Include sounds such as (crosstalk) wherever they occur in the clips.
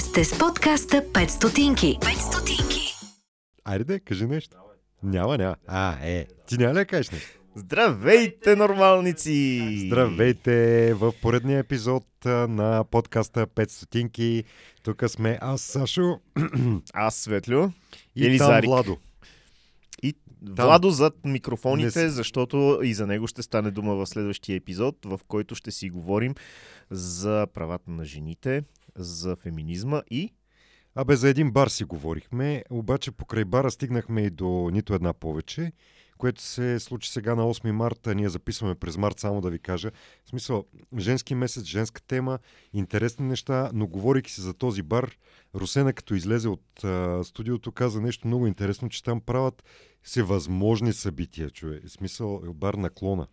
Вие сте с подкаста 5 стотинки. 5 стотинки. Айде де, кажи нещо. Няма, няма. А, е, ти няма ли да кажеш нещо? Здравейте, нормалници! Здравейте в поредния епизод на подкаста 5 стотинки. Тук сме аз, Сашо (clears throat) Аз, Светлю. и Или там Зарик. Владо. И Владо зад Не микрофоните, си- защото и за него ще стане дума в следващия епизод, в който ще си говорим за правата на жените, за феминизма и... Абе, за един бар си говорихме, обаче покрай бара стигнахме и до нито една повече, което се случи сега на 8 марта. Ние записваме през март, само да ви кажа. В смисъл, женски месец, женска тема, интересни неща, но говорейки си за този бар, Русена като излезе от а, студиото каза нещо много интересно, че там правят всевъзможни събития, човек. В смисъл, бар на клона.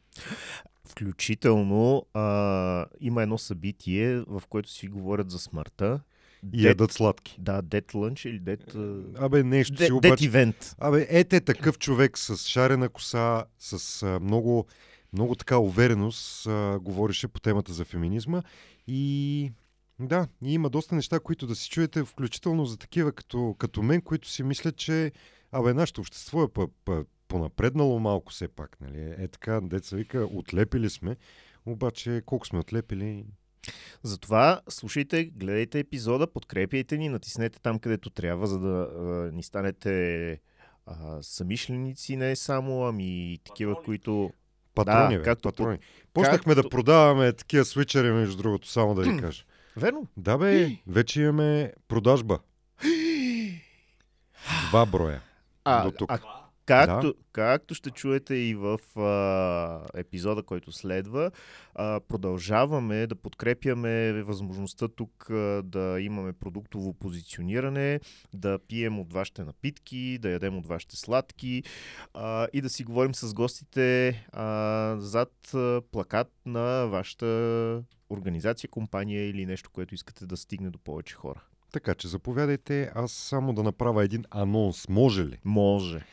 Включително а, има едно събитие, в което си говорят за смъртта. И Дет- ядат сладки. Да, Дет Лънч или Дет... Абе, нещо си Дет обаче... Ивент. Абе, ете такъв човек с шарена коса, с а, много, много така увереност а, говореше по темата за феминизма и да, и има доста неща, които да си чуете, включително за такива като, като мен, които си мислят, че абе, нашето общество е па, понапреднало малко все пак. Нали? Е така, деца вика, отлепили сме, обаче колко сме отлепили, Затова слушайте, гледайте епизода, подкрепяйте ни, натиснете там, където трябва, за да а, ни станете а, самишленици не само, ами и такива, които... патрони, Да, бе, както патрони. Почнахме както- да продаваме такива свичери, между другото, само да ви кажа. Верно? Да бе, вече имаме продажба. (gasps) Два броя. А, До тук. а както, както ще чуете и в а, епизода, който следва, а, продължаваме да подкрепяме възможността тук а, да имаме продуктово позициониране, да пием от вашите напитки, да ядем от вашите сладки а, и да си говорим с гостите а, зад а, плакат на вашата организация, компания или нещо, което искате да стигне до повече хора. Така че заповядайте, аз само да направя един анонс. Може ли? Може.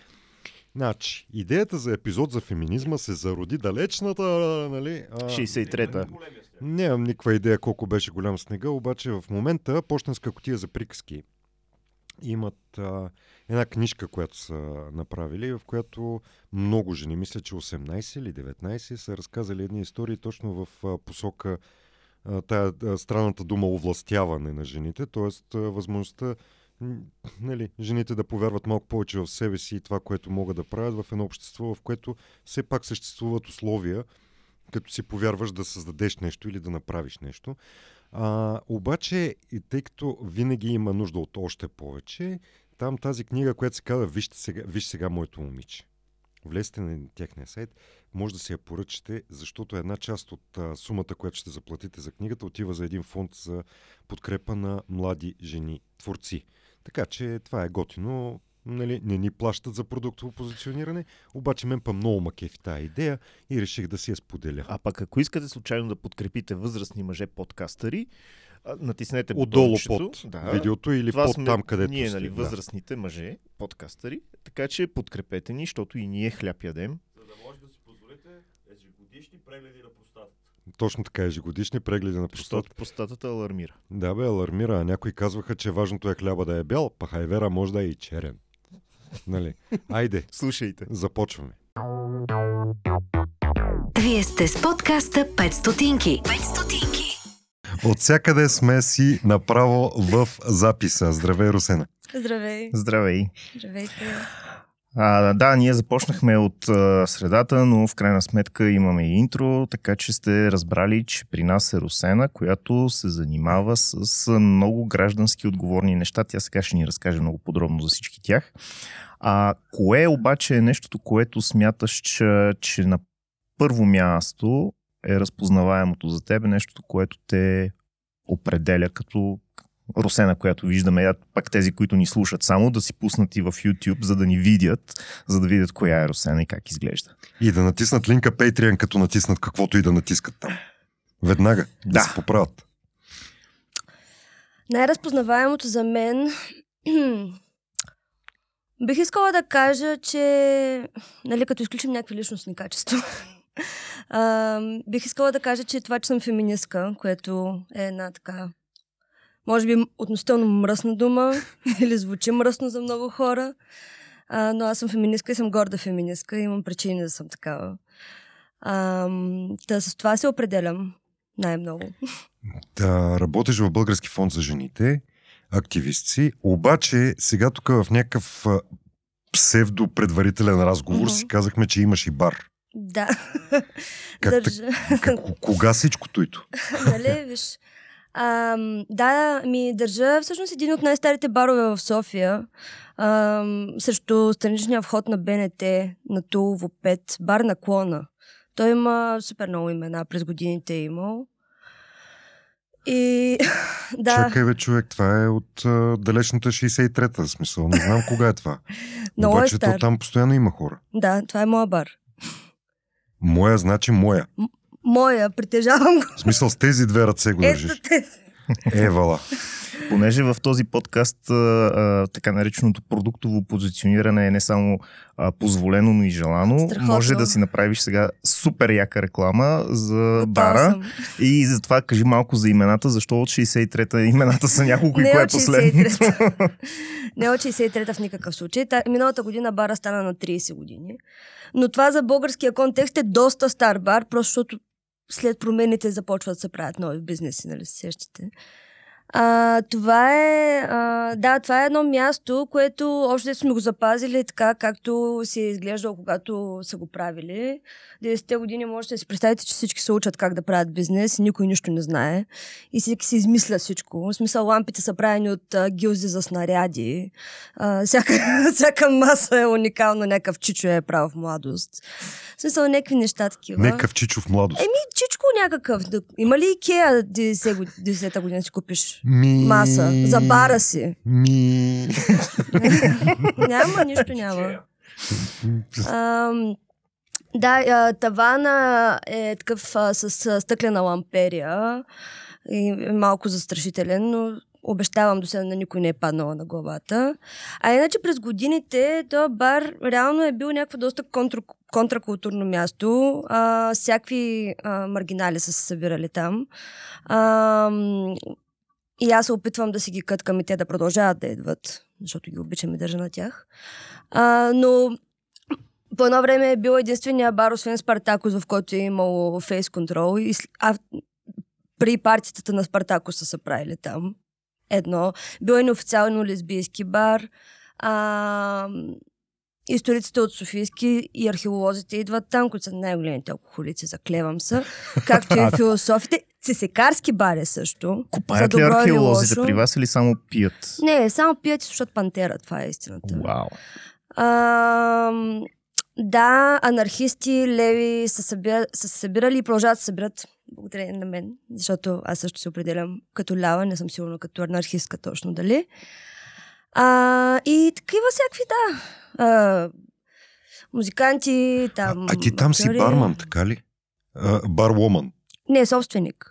Значи, идеята за епизод за феминизма се зароди далечната, нали? А, 63-та. нямам никаква идея колко беше голям снега, обаче в момента почтенска котия за приказки имат а, една книжка, която са направили, в която много жени, мисля, че 18 или 19 са разказали едни истории точно в а, посока а, тая а, странната дума овластяване на жените, т.е. възможността нали, жените да повярват малко повече в себе си и това, което могат да правят в едно общество, в което все пак съществуват условия, като си повярваш да създадеш нещо или да направиш нещо. А, обаче, и тъй като винаги има нужда от още повече, там тази книга, която се казва Вижте сега, Виж сега моето момиче. Влезте на техния сайт, може да си я поръчате, защото една част от а, сумата, която ще заплатите за книгата, отива за един фонд за подкрепа на млади жени творци. Така че това е готино. Нали, не ни плащат за продуктово позициониране, обаче мен па много макефи тази идея и реших да си я споделя. А пък ако искате случайно да подкрепите възрастни мъже подкастъри, натиснете Отдолу под да. видеото или Това под сме там, където ние, нали, Да. възрастните мъже, подкастъри. Така че подкрепете ни, защото и ние хляб ядем. за да може да си позволите ежегодишни прегледи на. Точно така, ежегодишни прегледи на простата. Защото простатата алармира. Да бе, алармира. А някои казваха, че важното е хляба да е бял, па хайвера може да е и черен. Нали? Айде, Слушайте. започваме. Вие сте с подкаста 5 стотинки. 5 стотинки. От всякъде сме си направо в записа. Здравей, Русена. Здравей. Здравей. Здравейте. А, да, ние започнахме от а, средата, но в крайна сметка имаме и интро, така че сте разбрали, че при нас е Русена, която се занимава с, с много граждански отговорни неща. Тя сега ще ни разкаже много подробно за всички тях. А кое обаче е нещото, което смяташ, че, че на първо място е разпознаваемото за теб, нещото, което те определя като Русена, която виждаме, пак тези, които ни слушат само, да си пуснат и в YouTube, за да ни видят, за да видят коя е Русена и как изглежда. И да натиснат линка Patreon, като натиснат каквото и да натискат там. Веднага да, Да. се поправят. Най-разпознаваемото за мен (clears throat) бих искала да кажа, че нали, като изключим някакви личностни качества, (laughs) а, бих искала да кажа, че това, че съм феминистка, което е една така Може би относително мръсна дума (laughs) или звучи мръсно за много хора. А, но аз съм феминистка и съм горда феминистка. Имам причини да съм такава. А, да, с това се определям най-много. Да работиш в Български фонд за жените, активист си, обаче сега тук в някакъв псевдо-предварителен разговор Мгм. си казахме, че имаш и бар. Да. (laughs) Как Държа. Как, кога всичко тойто? (laughs) нали, виж. Ам, да, ми държа всъщност един от най-старите барове в София. Ам, срещу страничния вход на БНТ, на Тулово 5, бар на клона. Той има супер много имена, през годините е имал. И (laughs) да, Чакай бе, човек, това е от а, далечната 63-та смисъл. Не знам кога е това. (laughs) много е Обаче то стар. там постоянно има хора. Да, това е моя бар. Моя значи моя. Моя, притежавам го. В смисъл с тези две ръце го Ето държиш. Евала. Понеже в този подкаст а, така нареченото продуктово позициониране е не само а, позволено, но и желано, Страхотно. може да си направиш сега супер яка реклама за Готова бара. съм. И затова кажи малко за имената, защо от 63-та имената са няколко и Не кое е от последното. 63-та. (laughs) Не от 63-та в никакъв случай. Та, миналата година бара стана на 30 години. Но това за българския контекст е доста стар бар, просто защото след промените започват да се правят нови бизнеси, нали се сещате. А, това е, а, да, това е едно място, което още сме го запазили така, както си е изглеждало, когато са го правили. 90-те години можете да си представите, че всички се учат как да правят бизнес и никой нищо не знае. И всеки си измисля всичко. В смисъл, лампите са правени от а, гилзи за снаряди. А, всяка, (laughs) всяка маса е уникална, някакъв чичо е правил в младост. В смисъл, някакви неща такива. Некъв чичов младост. Еми, чичко някакъв. Има ли Икеа 90 год- 90-та година си купиш Ми... маса? За бара си. Ми... (laughs) няма, нищо няма. Ам, да, а, тавана е такъв а, с а, стъклена ламперия и е малко застрашителен, но обещавам до сега на никой не е паднала на главата. А иначе през годините този бар реално е бил някакво доста контр, контракултурно място. А, всякакви а, маргинали са се събирали там. А, и аз се опитвам да си ги къткам и те да продължават да идват, защото ги обичам и държа на тях. А, но по едно време е бил единствения бар, освен Спартакус, в който е имало фейс контрол. И, а при партитата на Спартакус са се правили там. Едно. Бил е неофициално лесбийски бар. А, историците от Софийски и археолозите идват там, които са най-големите алкохолици, заклевам се. (laughs) Както и философите. Цесекарски бар е също. Копаят За ли археолозите при вас или само пият? Не, само пият и слушат пантера, това е истината. Вау. А, да, анархисти, леви са, събира, са се събирали и продължават да се събират благодарение на мен, защото аз също се определям като лява, не съм сигурна като анархистка точно дали. А, и такива всякакви, да. А, музиканти, там... А ти там си актьори. барман, така ли? А, барвоман. Не, собственик.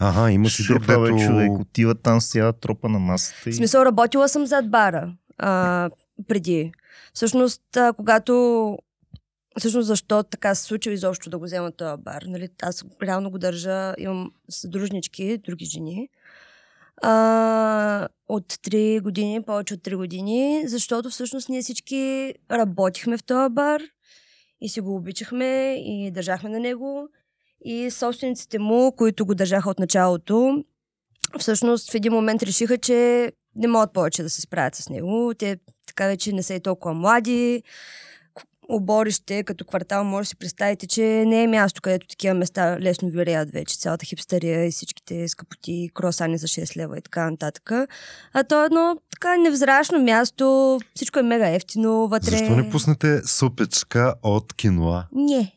Ага, има си друг, дето... човек, отиват там с цяла тропа на масата. В И... смисъл, работила съм зад бара а, преди. Всъщност, а, когато... Всъщност, защо така се случи изобщо да го взема този бар? Нали? Аз реално го държа, имам съдружнички, други жени. А, от 3 години, повече от 3 години, защото всъщност ние всички работихме в този бар и си го обичахме и държахме на него. И собствениците му, които го държаха от началото, всъщност в един момент решиха, че не могат повече да се справят с него. Те така вече не са и толкова млади. Оборище като квартал може да си представите, че не е място, където такива места лесно виреят вече. Цялата хипстерия и всичките скъпоти, круасани за 6 лева и така нататък. А то е едно така невзрачно място, всичко е мега ефтино вътре. Защо не пуснете супечка от киноа? Не.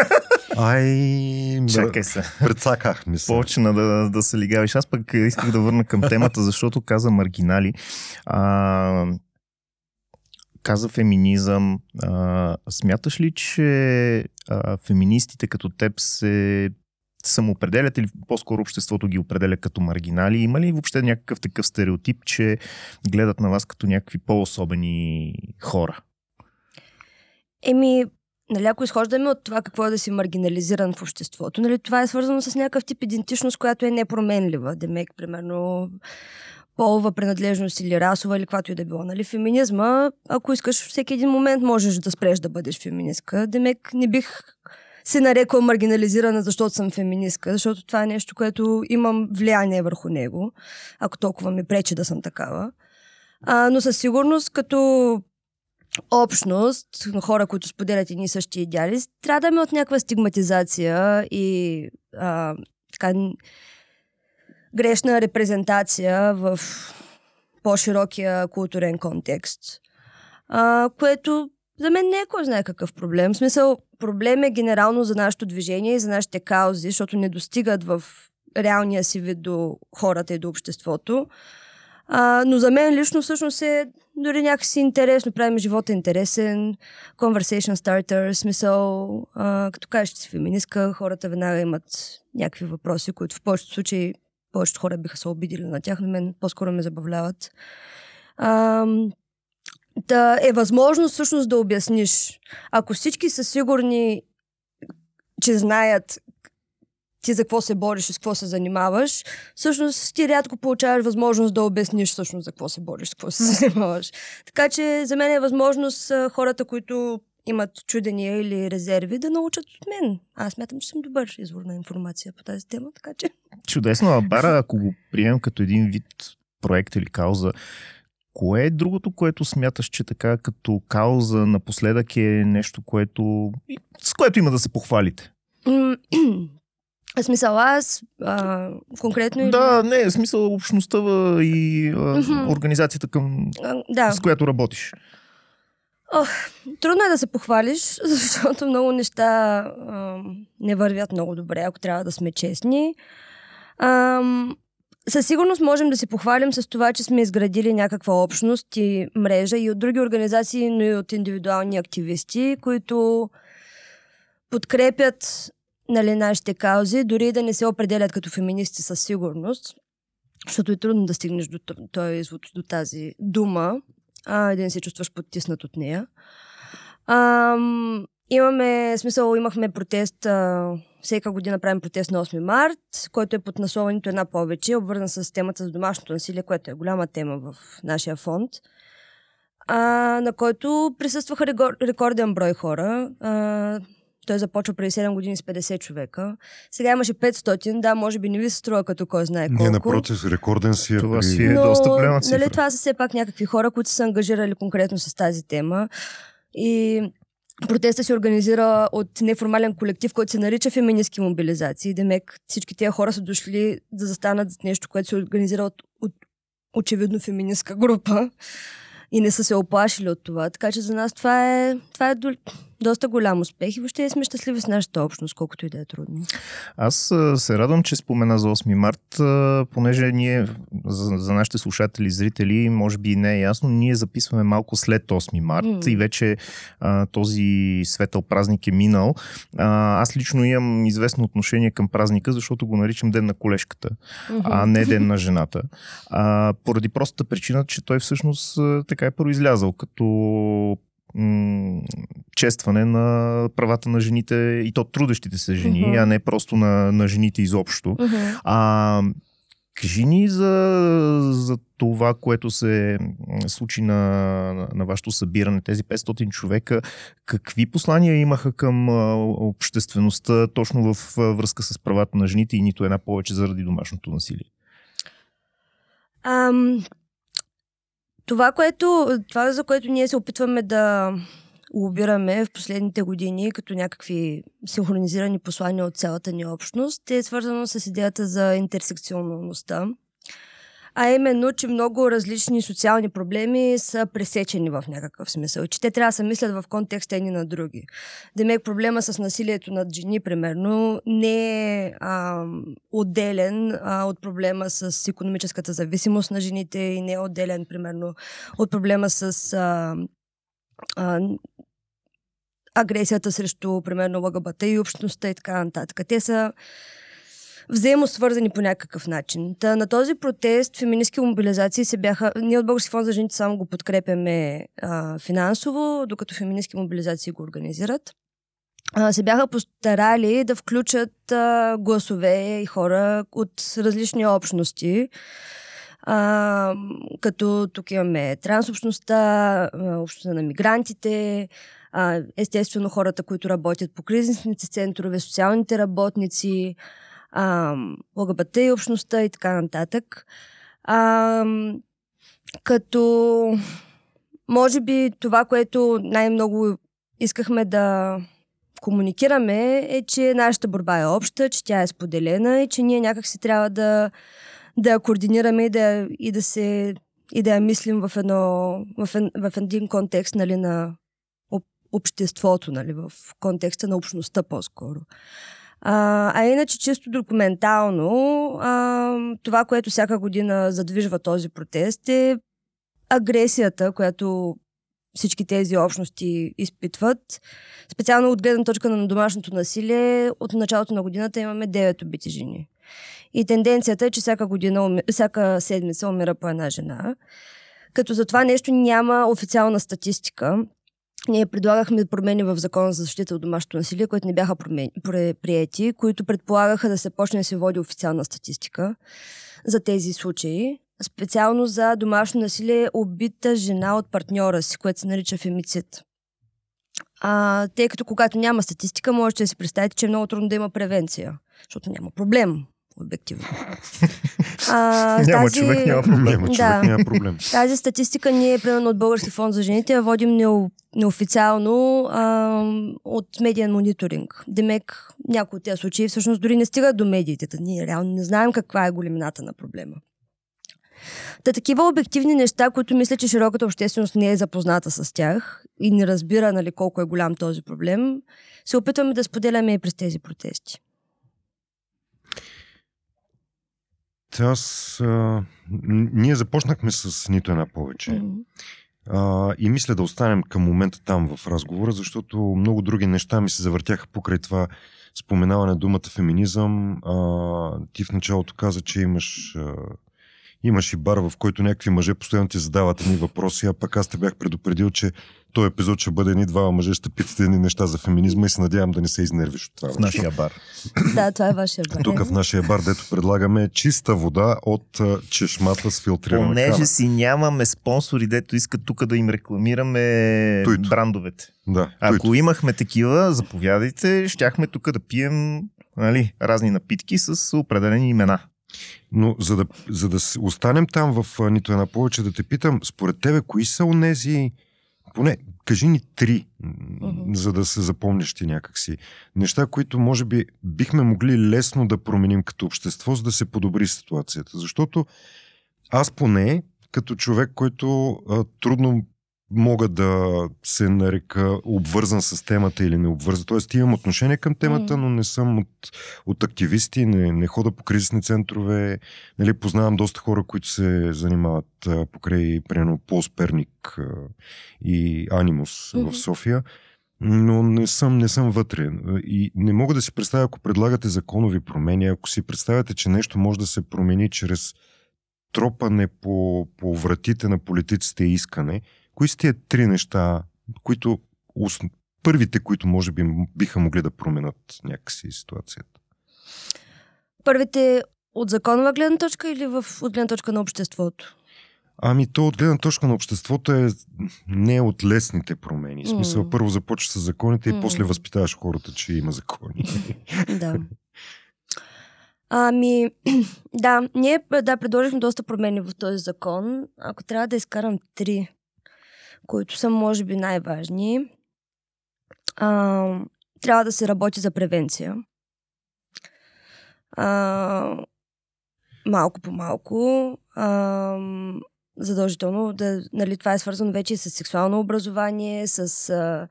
(laughs) Ай, Чакай се. Прецаках ми се. Почна да, да се лигавиш. Аз пък исках да върна към темата, защото каза маргинали. А, каза феминизъм. А, смяташ ли, че а, феминистите като теб се самоопределят или по-скоро обществото ги определя като маргинали? Има ли въобще някакъв такъв стереотип, че гледат на вас като някакви по-особени хора? Еми, нали, ако изхождаме от това какво е да си маргинализиран в обществото, нали, това е свързано с някакъв тип идентичност, която е непроменлива. Демек, примерно, полова принадлежност или расова или каквато и да било. Нали? Феминизма, ако искаш, всеки един момент можеш да спреш да бъдеш феминистка. Демек не бих се нарекла маргинализирана, защото съм феминистка, защото това е нещо, което имам влияние върху него, ако толкова ми пречи да съм такава. А, но със сигурност, като общност, хора, които споделят едни същи идеали, страдаме от някаква стигматизация и а, така, грешна репрезентация в по-широкия културен контекст, а, което за мен не е кой знае какъв проблем. В смисъл, проблем е генерално за нашето движение и за нашите каузи, защото не достигат в реалния си вид до хората и до обществото. А, но за мен лично всъщност е дори някакси интересно, правим живота интересен, conversation starter, смисъл, а, като кажеш, че си феминистка, хората веднага имат някакви въпроси, които в повечето случаи повечето хора биха се обидили на тях, но мен по-скоро ме забавляват. А, да е възможно всъщност да обясниш. Ако всички са сигурни, че знаят ти за какво се бориш и с какво се занимаваш, всъщност ти рядко получаваш възможност да обясниш всъщност за какво се бориш, с какво се (laughs) занимаваш. Така че за мен е възможност хората, които имат чудения или резерви, да научат от мен. Аз смятам, че съм добър извор на информация по тази тема, така че... Чудесно, а Бара, ако го приемем като един вид проект или кауза, Кое е другото, което смяташ, че така като кауза напоследък е нещо, което, с което има да се похвалите? (clears throat) Смисъл аз, а, конкретно Да, не, смисъл общността и а, организацията, към, а, да. с която работиш. Ох, трудно е да се похвалиш, (laughs) защото много неща а, не вървят много добре, ако трябва да сме честни. А, със сигурност можем да се похвалим с това, че сме изградили някаква общност и мрежа и от други организации, но и от индивидуални активисти, които подкрепят нали, нашите каузи, дори да не се определят като феминисти със сигурност, защото е трудно да стигнеш до, този, до тази дума, а, да не се чувстваш подтиснат от нея. Ам, имаме, смисъл, имахме протест а, всека година правим протест на 8 март, който е под наслова нито една повече, обвързан с темата за домашното насилие, което е голяма тема в нашия фонд, а, на който присъстваха рекорден брой хора. А, той започва преди 7 години с 50 човека. Сега имаше 500. Да, може би не ви се струва като кой знае колко. Не, напротив, рекорден си е. Това си е Но, доста голяма цифра. Нали, това са все пак някакви хора, които са ангажирали конкретно с тази тема. И Протеста се организира от неформален колектив, който се нарича феминистки мобилизации. Демек всички тези хора са дошли да застанат за нещо, което се организира от, от очевидно феминистка група и не са се оплашили от това. Така че за нас това е, това е доста голям успех и въобще сме щастливи с нашата общност, колкото и да е трудно. Аз се радвам, че спомена за 8 март, понеже ние, за, за нашите слушатели и зрители, може би не е ясно, ние записваме малко след 8 март mm. и вече а, този светъл празник е минал. А, аз лично имам известно отношение към празника, защото го наричам Ден на колешката, mm-hmm. а не Ден на жената. А, поради простата причина, че той всъщност така е произлязал като честване на правата на жените и то трудещите се жени, uh-huh. а не просто на, на жените изобщо. Uh-huh. А, кажи ни за, за това, което се случи на, на, на вашето събиране, тези 500 човека. Какви послания имаха към а, обществеността точно в а, връзка с правата на жените и нито една повече заради домашното насилие? Um, това, което, това, за което ние се опитваме да лобираме в последните години, като някакви синхронизирани послания от цялата ни общност, е свързано с идеята за интерсекционалността а именно, че много различни социални проблеми са пресечени в някакъв смисъл, че те трябва да се мислят в контекста едни на други. Демек проблема с насилието над жени, примерно, не е а, отделен а, от проблема с економическата зависимост на жените и не е отделен, примерно, от проблема с а, а, агресията срещу, примерно, ЛГБТ и общността и така нататък. Те са взаимосвързани по някакъв начин. Та, на този протест феминистки мобилизации се бяха... Ние от Български фонд за жените само го подкрепяме а, финансово, докато феминистки мобилизации го организират. а, се бяха постарали да включат а, гласове и хора от различни общности. А, като тук имаме трансобщността, общността на мигрантите, а, естествено хората, които работят по кризисните центрове, социалните работници, а, ЛГБТ и общността и така нататък. А, като може би това, което най-много искахме да комуникираме е, че нашата борба е обща, че тя е споделена и че ние някак си трябва да, да я координираме и да, и да се и да я мислим в, едно, в, ен, в един контекст нали, на об, обществото, нали, в контекста на общността по-скоро. А, а иначе чисто документално, а, това, което всяка година задвижва този протест е агресията, която всички тези общности изпитват. Специално от гледна точка на домашното насилие, от началото на годината имаме 9 убити жени. И тенденцията е, че всяка година, всяка седмица умира по една жена. Като за това нещо няма официална статистика. Ние предлагахме промени в закона за защита от домашното насилие, които не бяха приети, които предполагаха да се почне да се води официална статистика за тези случаи специално за домашно насилие убита жена от партньора си, което се нарича фемицид. А, тъй като когато няма статистика, можете да си представите, че е много трудно да има превенция, защото няма проблем обективно. (laughs) А, няма тази... човек, няма проблем. Няма човек, да. няма проблем. (laughs) Тази статистика ние, примерно от Български фонд за жените, я водим нео, неофициално а, от медиен мониторинг. Демек, някои от тези случаи всъщност дори не стигат до медиите. Ние реално не знаем каква е големината на проблема. Та такива обективни неща, които мисля, че широката общественост не е запозната с тях и не разбира нали, колко е голям този проблем, се опитваме да споделяме и през тези протести. Аз, а, ние започнахме с нито една повече. Mm-hmm. А, и мисля да останем към момента там в разговора, защото много други неща ми се завъртяха покрай това споменаване думата феминизъм. А, ти в началото каза, че имаш а, Имаш и бар, в който някакви мъже постоянно ти задават едни въпроси, а пък аз те бях предупредил, че този епизод ще бъде едни два мъже, ще питате едни неща за феминизма и се надявам да не се изнервиш от това. В нашия бар. да, това е вашия бар. Тук в нашия бар, дето предлагаме чиста вода от чешмата с филтрирана Понеже кара. си нямаме спонсори, дето искат тук да им рекламираме Туито. брандовете. Да, Ако туито. имахме такива, заповядайте, щяхме тук да пием нали, разни напитки с определени имена. Но за да, за да останем там в нито една повече, да те питам, според тебе, кои са онези, поне кажи ни три, uh-huh. за да се запомниш ти някакси. Неща, които може би бихме могли лесно да променим като общество, за да се подобри ситуацията. Защото аз поне, като човек, който а, трудно мога да се нарека обвързан с темата или не обвързан. Тоест имам отношение към темата, но не съм от, от активисти, не, не хода по кризисни центрове. Нали, познавам доста хора, които се занимават а, покрай, примерно, Полс Перник а, и Анимус mm-hmm. в София. Но не съм, не съм вътре. И не мога да си представя, ако предлагате законови промени, ако си представяте, че нещо може да се промени чрез тропане по, по вратите на политиците и искане, Кои са тия три неща, които първите, които може би биха могли да променят някакси ситуацията? Първите от законова гледна точка или в, от гледна точка на обществото? Ами то от гледна точка на обществото е не от лесните промени. В смисъл, mm. първо започваш с законите и mm. после възпитаваш хората, че има закони. да. Ами, (clears throat) да, ние да, предложихме доста промени в този закон. Ако трябва да изкарам три, които са, може би, най-важни. А, трябва да се работи за превенция. А, малко по малко. А, задължително. Да, нали, това е свързано вече и с сексуално образование, с а,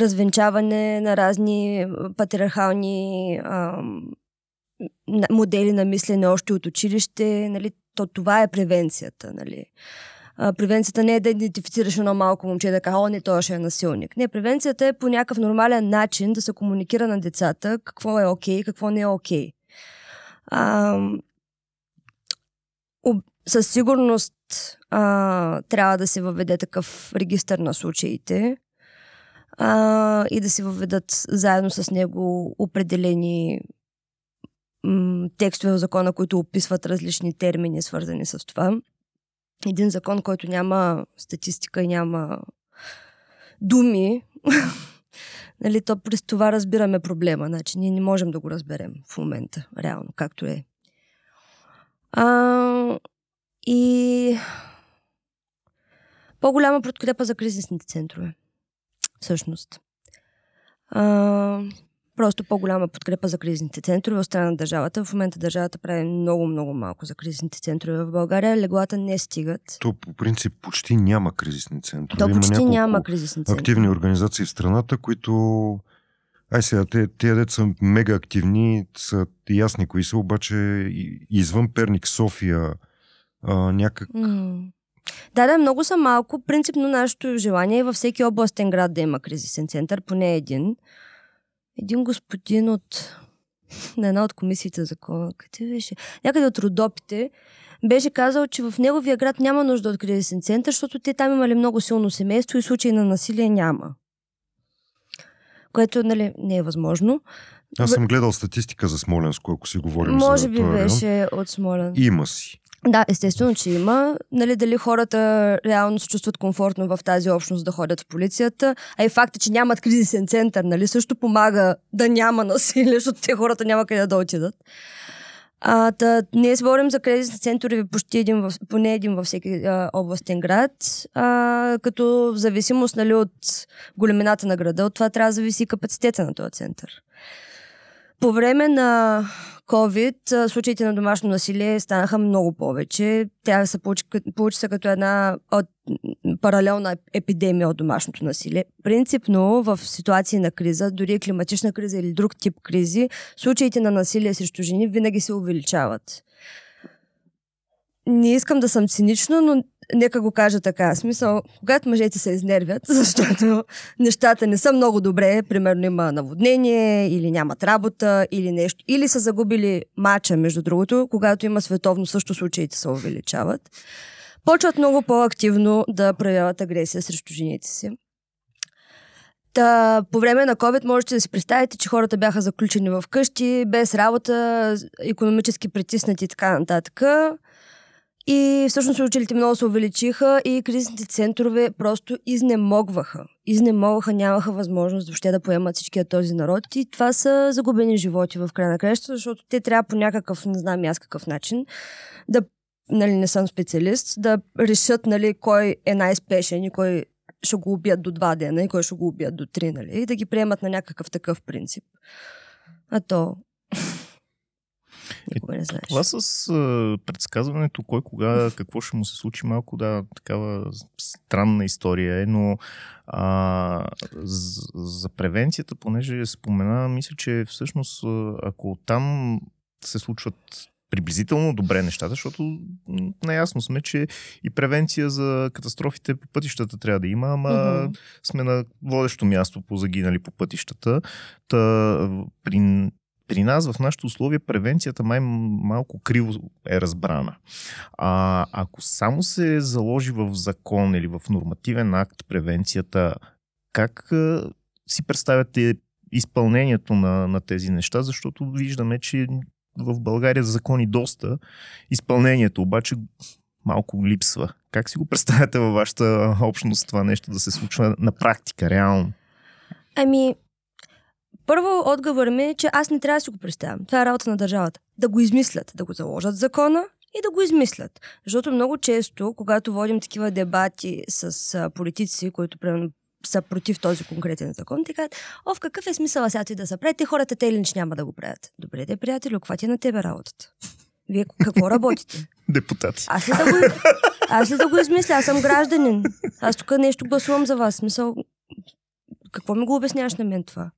развенчаване на разни патриархални а, модели на мислене още от училище. Нали, то, това е превенцията. Нали превенцията не е да идентифицираш едно малко момче да каже, о, не, той ще е насилник. Не, превенцията е по някакъв нормален начин да се комуникира на децата какво е окей, okay, какво не е окей. Okay. със сигурност а, трябва да се въведе такъв регистр на случаите. а, и да се въведат заедно с него определени м- текстове в закона, които описват различни термини, свързани с това. Един закон, който няма статистика и няма думи, (laughs) нали, то през това разбираме проблема. Значи, ние не можем да го разберем в момента, реално, както е. А, и по-голяма подкрепа за кризисните центрове. Всъщност. А, просто по-голяма подкрепа за кризисните центрове от страна на държавата. В момента държавата прави много, много малко за кризисните центрове в България. Леглата не стигат. То по принцип почти няма кризисни центрове. То Има почти няколко няма кризисни центрове. активни организации в страната, които Ай сега, те, те деца са мега активни, са ясни кои са, обаче извън Перник, София, а, някак... М. Да, да, много са малко. Принципно нашето желание е във всеки областен град да има кризисен център, поне един. Един господин от на една от комисиите за закона, къде беше? Някъде от Родопите, беше казал, че в неговия град няма нужда от кризисен център, защото те там имали много силно семейство и случаи на насилие няма. Което, нали, не е възможно. Аз съм гледал статистика за Смоленско, ако си говорим Може за би този район. беше от Смолен. Има си. Да, естествено, че има. Нали, дали хората реално се чувстват комфортно в тази общност да ходят в полицията. А и факта, че нямат кризисен център, нали, също помага да няма насилие, (laughs) защото те хората няма къде да отидат. А, та, ние се за кризисни центрове почти един в, поне един във всеки а, областен град, а, като в зависимост нали, от големината на града, от това трябва да зависи капацитета на този център. По време на COVID случаите на домашно насилие станаха много повече. Тя се получи, получи се като една от, паралелна епидемия от домашното насилие. Принципно в ситуации на криза, дори климатична криза или друг тип кризи, случаите на насилие срещу жени винаги се увеличават. Не искам да съм цинична, но нека го кажа така. Смисъл, когато мъжете се изнервят, (laughs) защото нещата не са много добре, примерно има наводнение, или нямат работа, или нещо, или са загубили мача, между другото, когато има световно, също случаите се увеличават, почват много по-активно да проявяват агресия срещу жените си. Та, по време на COVID можете да си представите, че хората бяха заключени в къщи, без работа, економически притиснати и така нататък. И всъщност случаите много се увеличиха и кризисните центрове просто изнемогваха. Изнемогваха, нямаха възможност въобще да поемат всичкия този народ и това са загубени животи в края на кращата, защото те трябва по някакъв, не знам аз какъв начин, да, нали, не съм специалист, да решат, нали, кой е най-спешен и кой ще го убият до два дена и кой ще го убият до три, нали, и да ги приемат на някакъв такъв принцип. А то... Никога не знаеш. Това с а, предсказването, кой кога, какво ще му се случи, малко да, такава странна история е, но а, за, за превенцията, понеже спомена, мисля, че всъщност ако там се случват приблизително добре нещата, защото наясно сме, че и превенция за катастрофите по пътищата трябва да има, ама Мгм. сме на водещо място по загинали по пътищата. Та, при, при нас в нашите условия превенцията май малко криво е разбрана. А ако само се заложи в закон или в нормативен акт превенцията, как а, си представяте изпълнението на, на тези неща, защото виждаме, че в България закони доста, изпълнението обаче малко липсва. Как си го представяте във вашата общност това нещо да се случва на практика, реално? Ами, първо отговор ми е, че аз не трябва да си го представям. Това е работа на държавата. Да го измислят, да го заложат в закона и да го измислят. Защото много често, когато водим такива дебати с а, политици, които примерно са против този конкретен закон, те казват, о, в какъв е смисъл сега ти да се прави? Те хората те или няма да го правят. Добре, де, приятели, каква ти е на тебе работата? Вие какво работите? (laughs) Депутати. Аз ли да го, аз ли да го измисля? Аз съм гражданин. Аз тук нещо гласувам за вас. Смисъл, какво ми го обясняваш на мен това?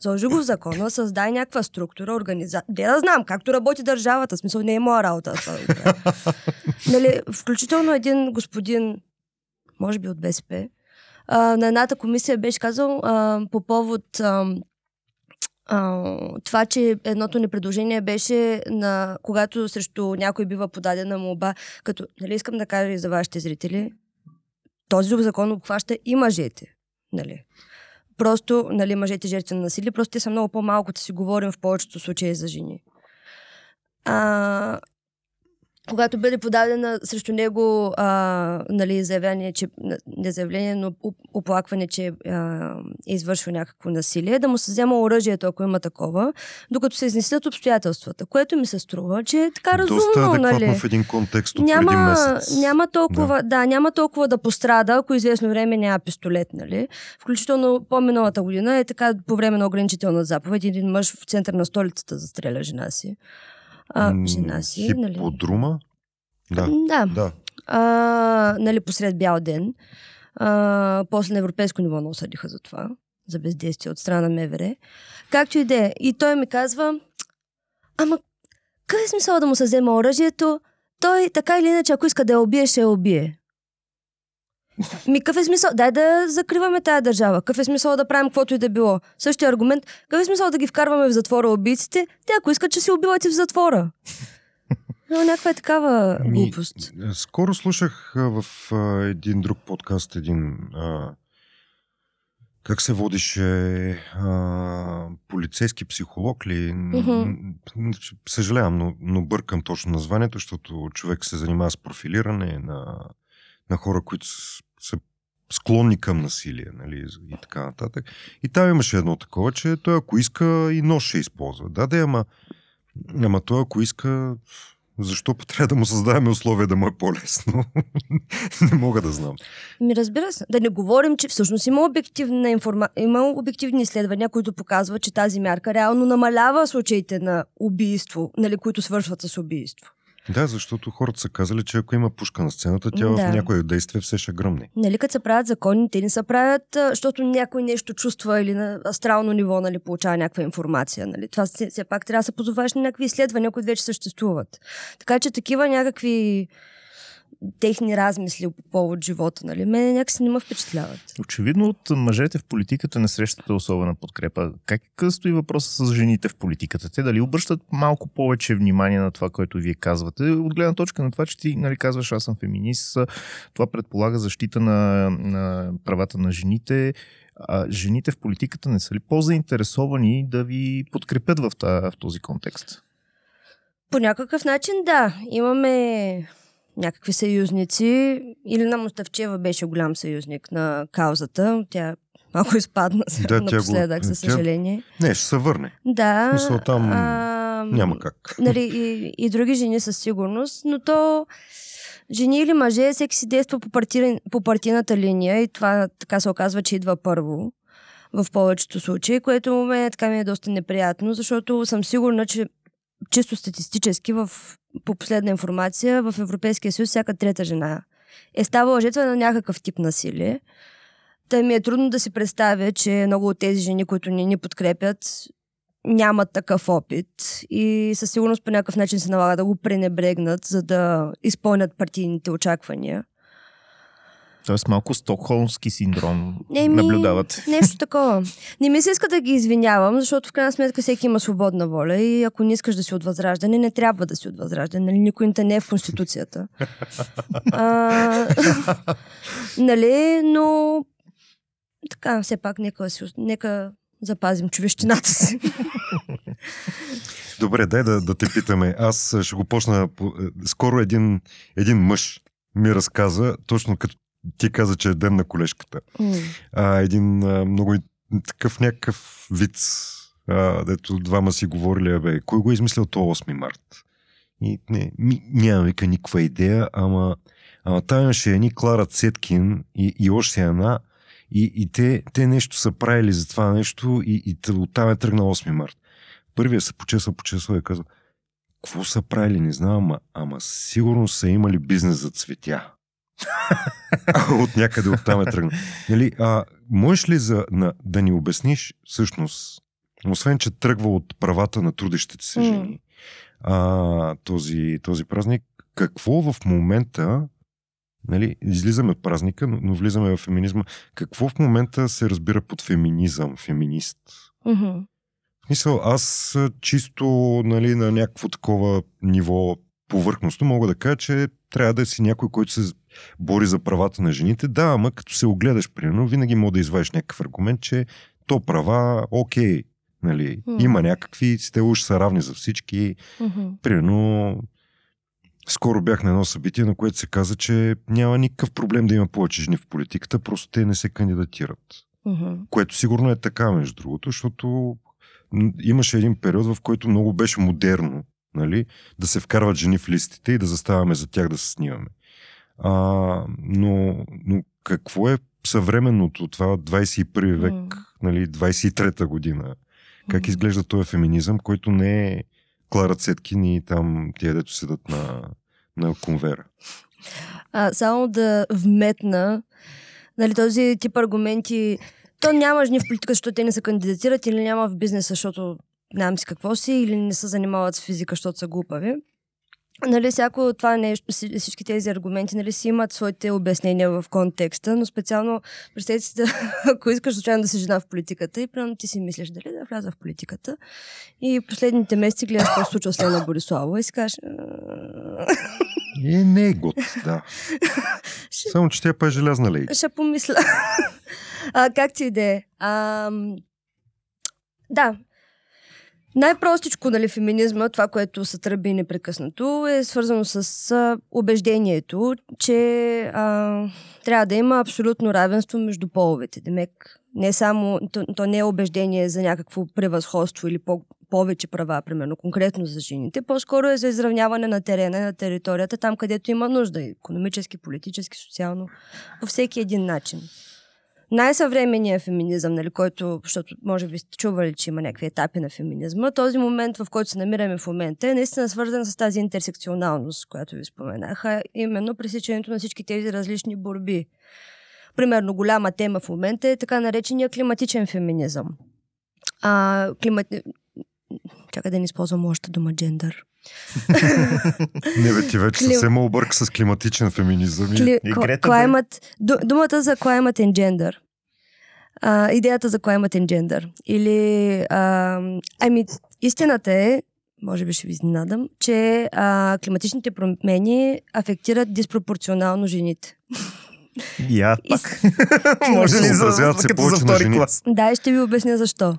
Заложи го в закона, създай някаква структура, организация. Де да знам, както работи държавата. В Смисъл, не е моя работа. (laughs) Нали, включително един господин, може би от БСП, а, на едната комисия беше казал а, по повод а, а, това, че едното ни предложение беше на, когато срещу някой бива подадена молба, като, нали искам да кажа и за вашите зрители, този закон обхваща и мъжете. Нали? Просто, нали, мъжете жертви на насилие, просто те са много по-малко, да си говорим в повечето случаи за жени. А, когато бъде подадена срещу него а, нали, заявление, че, не заявление, но оп- оплакване, че а, е извършил някакво насилие, да му се взема оръжието, ако има такова, докато се изнесат обстоятелствата, което ми се струва, че е така разумно, Доста адекватно нали? в един контекст от няма, преди месец. няма толкова, да. да, няма толкова да пострада, ако известно време няма пистолет, нали? Включително по-миналата година е така по време на ограничителна заповед един мъж в център на столицата застреля жена си. А, жена си, нали? Хиподрума? Да, Да. да. А, нали, посред бял ден. А, после на европейско ниво не осъдиха за това, за бездействие от страна на МВР. Както и да е. И той ми казва, ама какъв е смисъл да му се взема оръжието? Той така или иначе, ако иска да я убие, ще я убие. Ми, какъв е смисъл? Дай да закриваме тая държава. Какъв е смисъл да правим каквото и да било? Същия аргумент. Какъв е смисъл да ги вкарваме в затвора убийците? Те, ако искат, че си убиват и в затвора. (laughs) Но някаква е такава Ми, глупост. е, Скоро слушах в а, един друг подкаст, един. А, как се водише а, полицейски психолог ли? М, Съжалявам, но, но бъркам точно названието, защото човек се занимава с профилиране на, на хора, които са склонни към насилие, нали, и така нататък. И там имаше едно такова, че той ако иска и нож ще използва. Да, да, ама, ама той ако иска, защо трябва да му създаваме условия да му е по-лесно? (laughs) Не мога да знам. Ми разбира се. Да не говорим, че всъщност има, обективна информа... има обективни изследвания, които показват, че тази мярка реално намалява случаите на убийство, нали, които свършват с убийство. Да, защото хората са казали, че ако има пушка на сцената, тя Да. в някое действие все ще гръмне. Нали, като се правят закони, те не се правят, защото някой нещо чувства или на астрално ниво нали, получава някаква информация. Нали. Това все, все пак трябва да се позоваш на някакви изследвания, които вече съществуват. Така че такива някакви техни размисли по повод живота, нали, мене някакси не ме впечатляват. Очевидно от мъжете в политиката не срещате особена подкрепа. Как стои въпроса с жените в политиката? Те дали обръщат малко повече внимание на това, което вие казвате? От гледна точка на това, че ти нали, казваш, аз съм феминист, това предполага защита на, на правата на жените. А жените в политиката не са ли по-заинтересовани да ви подкрепят в, та, в този контекст? По някакъв начин, да. Имаме някакви съюзници. Илина Муставчева беше голям съюзник на каузата. Тя малко изпадна (laughs) Да, тя го- напоследък, за тя- съжаление. Не, ще се върне. Да. Мисъл, там а, Няма как. (laughs) Нали, и, и други жени със сигурност, но то жени или мъже, всеки си действа по, парти, по партийната линия и това така се оказва, че идва първо в повечето случаи, което ме така ми е доста неприятно, защото съм сигурна, че чисто статистически в, по последна информация в Европейския съюз всяка трета жена е ставала жертва на някакъв тип насилие. Та ми е трудно да си представя, че много от тези жени, които ни ни подкрепят, нямат такъв опит и със сигурност по някакъв начин се налага да го пренебрегнат, за да изпълнят партийните очаквания. Тоест малко стокхолмски синдром Еми, наблюдавате. Нещо такова. Не ми се иска да ги извинявам, защото в крайна сметка всеки има свободна воля и ако не искаш да си от възраждане, не трябва да си от възраждане. Нали, никой не е в Конституцията. а, нали, но така, все пак нека, си, нека запазим човещината си. Добре, дай да, да те питаме. Аз а, ще го почна. По... е, Скоро един, един мъж ми разказа, точно като ти каза, че е ден на колежката. М. А, един а, много такъв някакъв вид, а, дето двама си говорили, бе, кой го е измислил то 8 март? И не, ми, нямам вика никаква идея, ама, ама там имаше едни Клара Цеткин и, и още една, и, и те, те нещо са правили за това нещо и, и оттам е тръгнал 8 март. Първия се почесва, почесва и казва, какво са правили, не знам, ама, ама сигурно са имали бизнес за цветя. (laughs) от някъде оттам е тръгнал. Нали, а, можеш ли за, на, да ни обясниш всъщност, освен че тръгва от правата на трудещите се жени, а, този, този празник, какво в момента, нали, излизаме от празника, но, но влизаме в феминизма, какво в момента се разбира под феминизъм, феминист? Мгм. В смисъл, аз чисто нали, на някакво такова ниво повърхностно мога да кажа, че трябва да си някой, който се бори за правата на жените. Да, ама като се огледаш, примерно, винаги мога да извадиш някакъв аргумент, че то права, окей, нали, Мгм. има някакви, те уж са равни за всички. Мгм. Примерно, скоро бях на едно събитие, на което се каза, че няма никакъв проблем да има повече жени в политиката, просто те не се кандидатират. Мгм. Което сигурно е така, между другото, защото имаше един период, в който много беше модерно, нали, да се вкарват жени в листите и да заставаме за тях да се снимаме. А, но, но какво е съвременното, това 21 век, М. нали, 23-та година? Как Мгм. изглежда този феминизъм, който не е Клара Цеткин и там тия, дето седат на, на конвера. А, само да вметна, нали, този тип аргументи, то няма жени в политика, защото те не се кандидатират или няма в бизнеса, защото нямам си какво си, или не се занимават с физика, защото са глупави. Нали, всяко това нещо, си- всички тези аргументи, нали, си имат своите обяснения в контекста, но специално, представете си, (laughs) ако искаш случайно да си жена в политиката и примерно ти си мислиш дали да вляза в политиката и последните месеци гледаш какво се случва с Лена Борислава и си кажеш... «А, И (laughs) не е год, да. (laughs) Само, че тя па е желязна лейка. Ще помисля. а, как ти е? Ам, Да. Най-простичко, нали, феминизма, това, което се тръби непрекъснато, е свързано с а, убеждението, че а, трябва да има абсолютно равенство между половете. Демек, не само, то, то не е убеждение за някакво превъзходство или по, повече права, примерно, конкретно за жените, по-скоро е за изравняване на терена, на територията, там където има нужда, економически, политически, социално, по всеки един начин. Най-съвременният феминизъм, нали, който, защото може би сте чували, че има някакви етапи на феминизма, този момент, в който се намираме в момента, е наистина свързан с тази интерсекционалност, която ви споменах, а именно пресичането на всички тези различни борби. Примерно, голяма тема в момента е така наречения климатичен феминизъм. А, климат... Чакай да не използвам още дума джендър. (laughs) Не бе, ти вече Клим- съвсем ме обърка с климатичен феминизъм. И... Кли... И Грета climate... Ду- думата за climate and gender. А, идеята за climate and gender. Или... А, ами, истината е, може би ще ви изненадам, че а, климатичните промени афектират диспропорционално жените. (laughs) Я И пак. с- (laughs) Може ли за, се като за втори жени. клас? Да, и ще ви обясня защо.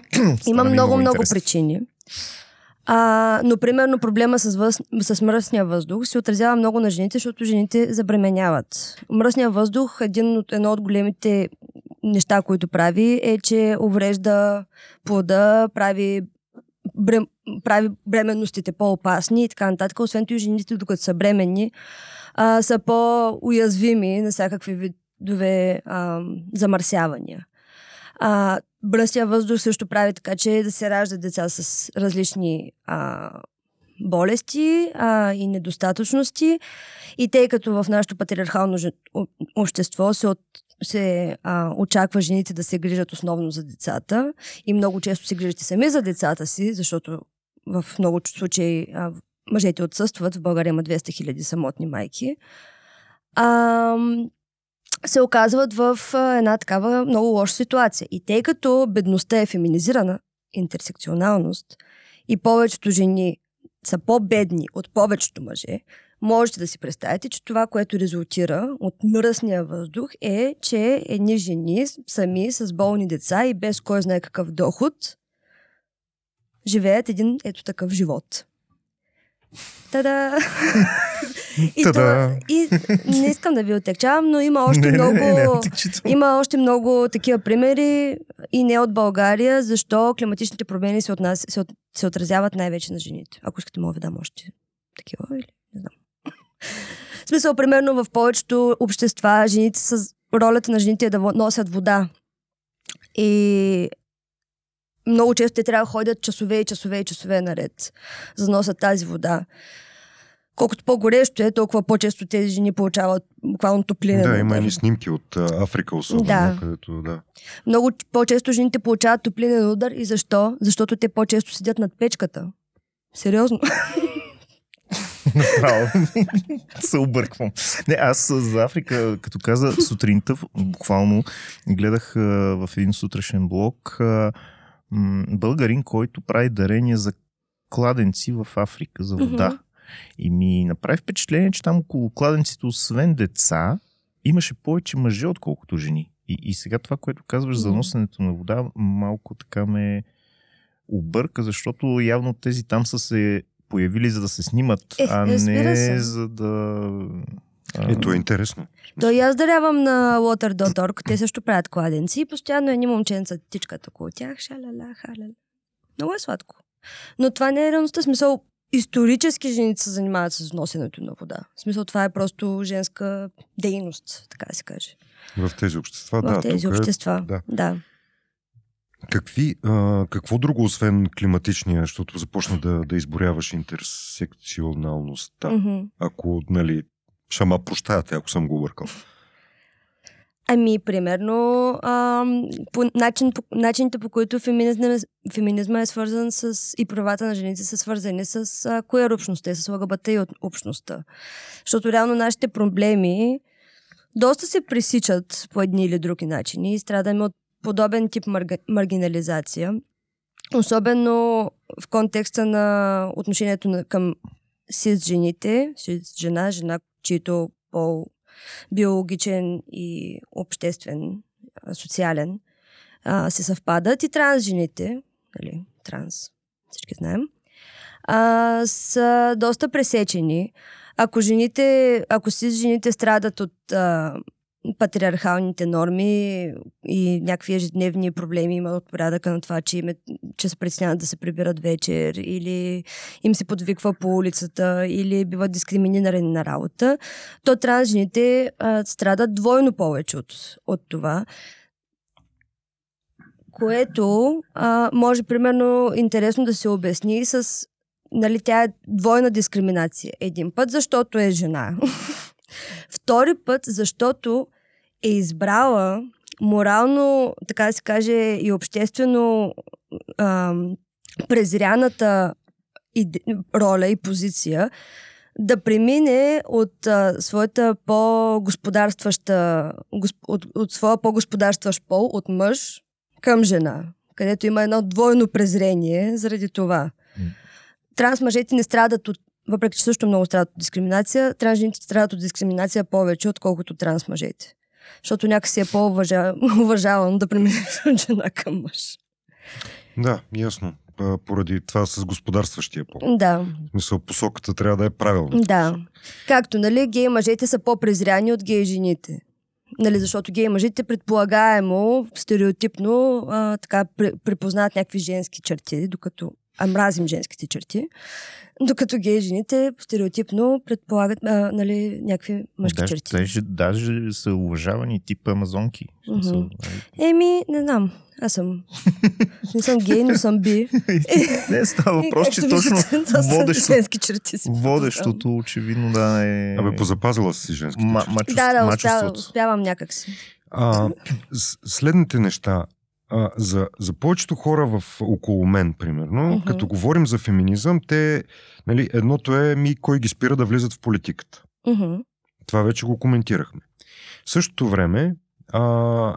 (clears throat) Има много, много интересно. причини. А, но, примерно, проблема с, въз... с мръсния въздух се отразява много на жените, защото жените забременяват. Мръсния въздух, един от, едно от големите неща, които прави, е, че уврежда плода, прави, брем... прави бременностите по-опасни и така нататък. Освен това, и жените, докато са бременни, а, са по-уязвими на всякакви видове а, замърсявания. А, бръстия въздух също прави така, че да се раждат деца с различни а, болести а, и недостатъчности. И тъй като в нашето патриархално общество се, от, се а, очаква жените да се грижат основно за децата и много често се грижат сами за децата си, защото в много случаи а, мъжете отсъстват. В България има 200 хиляди самотни майки. А, се оказват в една такава много лоша ситуация. И тъй като бедността е феминизирана, интерсекционалност, и повечето жени са по-бедни от повечето мъже, можете да си представите, че това, което резултира от мръсния въздух е, че едни жени сами с болни деца и без кой знае какъв доход живеят един ето такъв живот. Та-да! (laughs) и, то, и не искам да ви отекчавам, но има още Не, много... не, не. Има още много такива примери и не от България, защо климатичните промени се, отнас... се, от... се отразяват най-вече на жените. Ако искате, мога да дам още такива или не знам. В смисъл, примерно в повечето общества жените с ролята на жените е да носят вода. И много често те трябва да ходят часове и часове и часове наред, за да носят тази вода. Колкото по-горещо е, толкова по-често тези жени получават буквално топлина. Да, има едни снимки от Африка особено, Да. където да. Много по-често жените получават топлинен удар. И защо? Защото те по-често седят над печката. Сериозно. Право. се обърквам. Не, аз а, за Африка, като каза сутринта, буквално гледах а, в един сутрешен блог а, м, българин, който прави дарения за кладенци в Африка за вода. И ми направи впечатление, че там около кладенците, освен деца, имаше повече мъже, отколкото жени. И, и сега това, което казваш за носенето на вода, малко така ме обърка, защото явно тези там са се появили за да се снимат, Е, а не се. за да... Ето е интересно. То и аз дарявам на Water.org, те също правят кладенци и постоянно едни момченца тичкат около тях, шалала, халала. Много е сладко. Но това не е реалността. В Смисъл, исторически жените се занимават с носенето на вода. В смисъл, това е просто женска дейност, така да се каже. В тези общества, В да. тези тук е- общества. да. да. Какви, а, какво друго, освен климатичния, защото започна да, да изборяваш интерсекционалността? Мгм. Ако, нали, шама прощавате, ако съм го объркал. Ами, примерно, ам, по начин, по, начините по които феминизма, феминизма е свързан с и правата на жените са свързани с а, коя общността и с ЛГБТ и от общността. Защото реално нашите проблеми доста се пресичат по едни или други начини и страдаме от подобен тип марга, маргинализация. Особено в контекста на отношението на, към сис жените, жена, жена, чието пол биологичен и обществен, социален, а, се съвпадат и транс жените, нали, транс, всички знаем, а, са доста пресечени. Ако жените, ако си жените страдат от а, патриархалните норми и някакви ежедневни проблеми имат от порядъка на това, че, им е, че се притесняват да се прибират вечер или им се подвиква по улицата или биват дискриминирани на работа, то транс жените а, страдат двойно повече от, от това. Което а, може, примерно, интересно да се обясни с нали, тя е двойна дискриминация. Един път, защото е жена. (laughs) Втори път, защото е избрала морално, така да се каже, и обществено ам, презряната иде, роля и позиция да премине от а, своята по-господарстваща, госп, от, от своя по-господарстващ пол, от мъж към жена, където има едно двойно презрение заради това. М. Транс мъжете не страдат от, въпреки че също много страдат от дискриминация, транс жените страдат от дискриминация повече, отколкото транс мъжете. Защото някакси е по-уважавано (laughs) да преминеш от жена към мъж. Да, ясно. Поради това с господарстващия пол. Да. В смисъл, посоката трябва да е правилна. Да. Както, нали, гей мъжете са по-презряни от гей жените. Нали, защото гей мъжете предполагаемо, стереотипно, а, така припознават някакви женски черти, докато а мразим женските черти, докато гей жените стереотипно предполагат а, нали, някакви мъжки даже, черти. даже, даже са уважавани тип амазонки. Нали? Еми, не знам. Аз съм. Не съм гей, но съм би. (laughs) не става въпрос, че точно водещо, женски черти си водещото очевидно да е... Абе, позапазила си женските ма, черти. мачо, Да, да, успявам някакси. А, с- следните неща. А, за, за повечето хора в, около мен, примерно, Мгм. като говорим за феминизъм, те, нали, едното е ми кой ги спира да влизат в политиката. Мгм. Това вече го коментирахме. В същото време, а,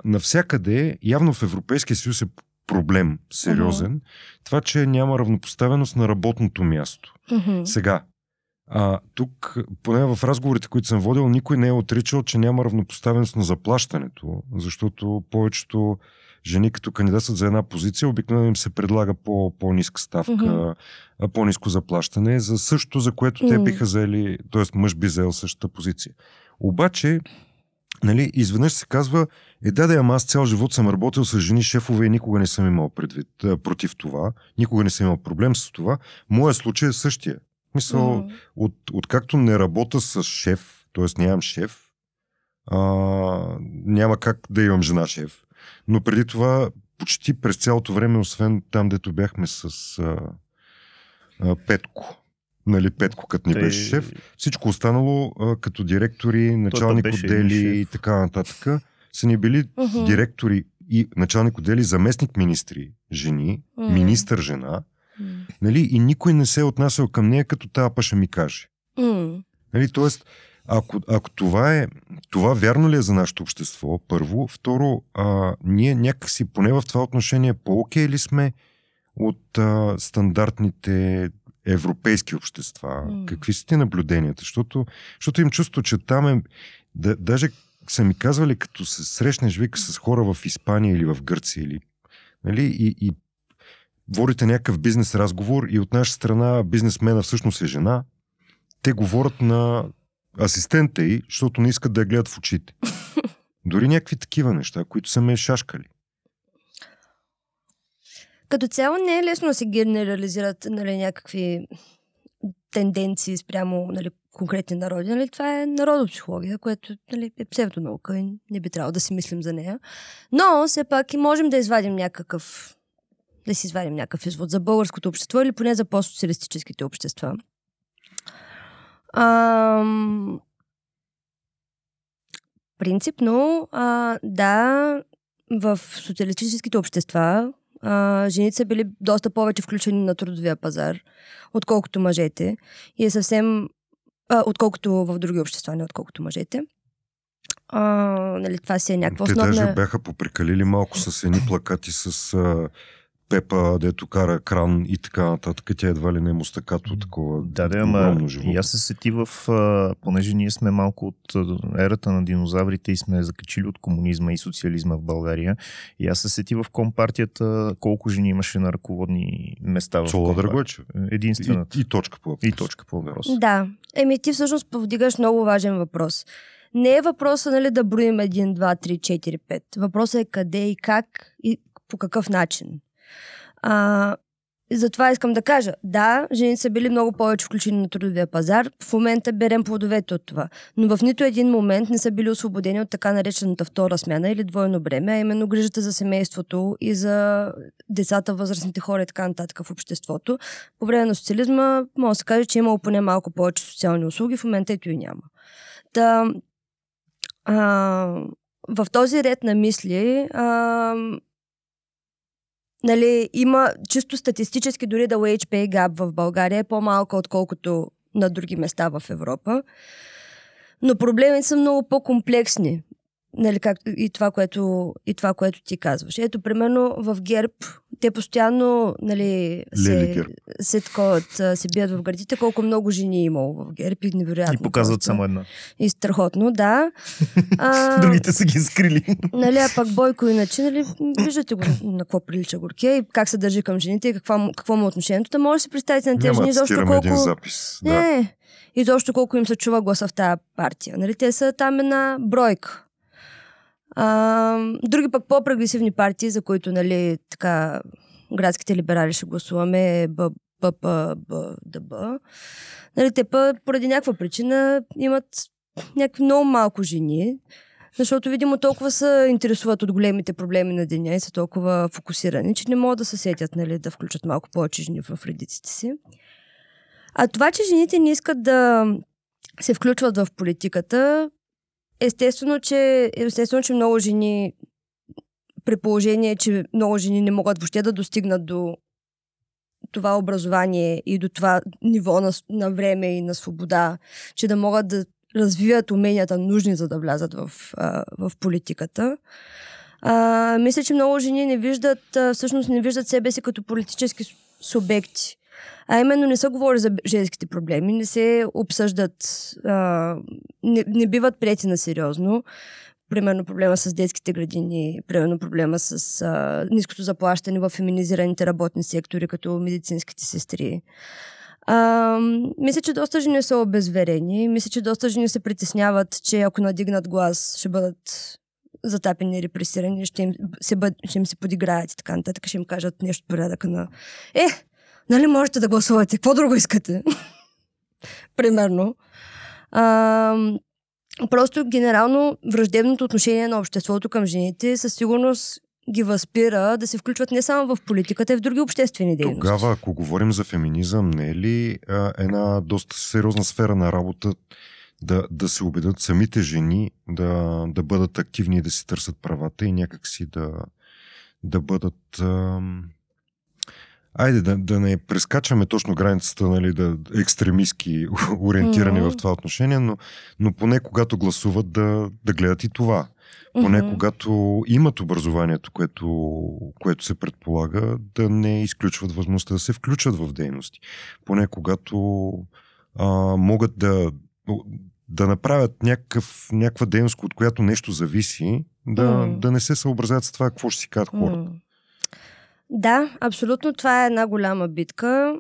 навсякъде, явно в Европейския съюз е проблем сериозен, това, че няма равнопоставеност на работното място. Мгм. Сега, а, тук, поне в разговорите, които съм водил, никой не е отричал, че няма равнопоставеност на заплащането, защото повечето жени, като кандидатстват за една позиция, обикновено им се предлага по, по-ниска ставка, Мгм. а, по-ниско заплащане, за също, за което те М. биха заели, т.е. мъж би заел същата позиция. Обаче, нали, изведнъж се казва, е да, да, ама аз цял живот съм работил с жени шефове и никога не съм имал предвид а, против това, никога не съм имал проблем с това. Моя случай е същия. Мисъл, Мгм. от, откакто не работя с шеф, т.е. нямам шеф, а, няма как да имам жена шеф. Но преди това, почти през цялото време, освен там, дето бяхме с а, а, Петко, нали, Петко като ни Те- беше шеф, всичко останало а, като директори, началник отдели и така нататък, са ни били Мгм. директори и началник отдели, заместник министри, жени, М. министър жена, М. нали, и никой не се е отнасял към нея, като тая па ще ми каже. М. Нали, тоест, ако, ако това е, това вярно ли е за нашето общество, първо. Второ, а, ние някакси, поне в това отношение, по-окей ли сме от а, стандартните европейски общества, М. какви са ти наблюденията? Защото, защото им чувство, че там е... Да, даже са ми казвали, като се срещнеш вика с хора в Испания или в Гърция, или, нали, и, и водите някакъв бизнес разговор и от наша страна бизнесмена всъщност е жена, те говорят на асистента й, защото не искат да я гледат в очите. (laughs) Дори някакви такива неща, които са ме шашкали. Като цяло не е лесно да се генерализират нали, някакви тенденции спрямо нали, конкретни народи. Нали, това е народопсихология, което нали, е псевдонаука и не би трябвало да си мислим за нея. Но все пак и можем да извадим някакъв да си извадим някакъв извод за българското общество или поне за постсоциалистическите общества. Ам... Принципно, а, да, в социалистическите общества а, жените са били доста повече включени на трудовия пазар, отколкото мъжете. И е съвсем... А, отколкото в други общества, не отколкото мъжете. А, нали, това си е някаква Те основна... даже бяха попрекалили малко с едни плакати с а, Пепа, дето кара кран и така нататък. Тя едва ли не е мустакато такова Да, да, ама и аз се сети в, а, понеже ние сме малко от ерата на динозаврите и сме закачили от комунизма и социализма в България. И аз се сети в компартията колко жени имаше на ръководни места в Цола. Драгойче. Единствената. И, и точка по въпроса. И, точка по въпроса. Да. Еми, ти всъщност повдигаш много важен въпрос. Не е въпроса, нали, да броим 1, 2, 3, 4, 5. Въпросът е къде и как и по какъв начин. А, и затова искам да кажа, да, жените са били много повече включени на трудовия пазар. В момента берем плодовете от това. Но в нито един момент не са били освободени от така наречената втора смяна или двойно бреме, а именно грижата за семейството и за децата, възрастните хора и така нататък в обществото. По време на социализма може да се каже, че е имало поне малко повече социални услуги, в момента ето и няма. Та, а, в този ред на мисли а, нали, има чисто статистически дори да wage pay gap в България е по-малка, отколкото на други места в Европа. Но проблемите са много по-комплексни. Нали, както и това, което, и това, което ти казваш. Ето, примерно в ГЕРБ, те постоянно нали, Лели се, се, таковат, а, се бият в гърдите, колко много жени е имало в ГЕРБ и невероятно. И показват само една. И страхотно, да. (laughs) А, Другите са ги скрили. Нали, а пък Бойко иначе, нали, виждате го на какво прилича горкия и как се държи към жените и какво, какво му е отношението. Та може да си представите на тези Няма жени, да защо цитираме колко... един запис. Да. Не, и защо колко им се чува гласа в тази партия. Нали, те са там една бройка. А, други пък по-прогресивни партии, за които нали, така, градските либерали ще гласуваме, Б, Б, Б, Б, ДБ. Нали, те па, поради някаква причина имат някакви много малко жени, защото, видимо, толкова се интересуват от големите проблеми на деня и са толкова фокусирани, че не могат да се сетят нали, да включат малко повече жени в редиците си. А това, че жените не искат да се включват в политиката, естествено, че, естествено, че много жени, при положение, че много жени не могат въобще да достигнат до това образование и до това ниво на, на време и на свобода, че да могат да развиват уменията нужни, за да влязат в, в политиката. А, мисля, че много жени не виждат, всъщност не виждат себе си като политически субекти. А именно не се говори за женските проблеми, не се обсъждат, а, не, не биват прияти на сериозно. Примерно проблема с детските градини, примерно проблема с а, ниското заплащане в феминизираните работни сектори, като медицинските сестри. А, мисля, че доста жени са обезверени. Мисля, че доста жени се притесняват, че ако надигнат глас, ще бъдат затапени, репресирани, ще им се, бъд, ще им се подиграят и така нататък, ще им кажат нещо порядъка на Е, нали можете да гласувате, какво друго искате? (laughs) Примерно. А, просто генерално враждебното отношение на обществото към жените със сигурност ги възпира да се включват не само в политиката, а в други обществени дейности. Тогава, ако говорим за феминизъм, не е ли а, една доста сериозна сфера на работа да, да се убедят самите жени да, да бъдат активни и да си търсят правата и някакси да, да бъдат... ам, айде да, да не прескачаме точно границата, нали, да екстремистски (laughs) ориентирани Мгм. в това отношение, но, но поне когато гласуват да, да гледат и това. Поне Мгм. когато имат образованието, което, което се предполага, да не изключват възможността да се включат в дейности. Поне когато а, могат да, да направят някакъв, някаква дейност, от която нещо зависи, да, М. да не се съобразят с това какво ще си кажат хората. М. Да, абсолютно това е една голяма битка.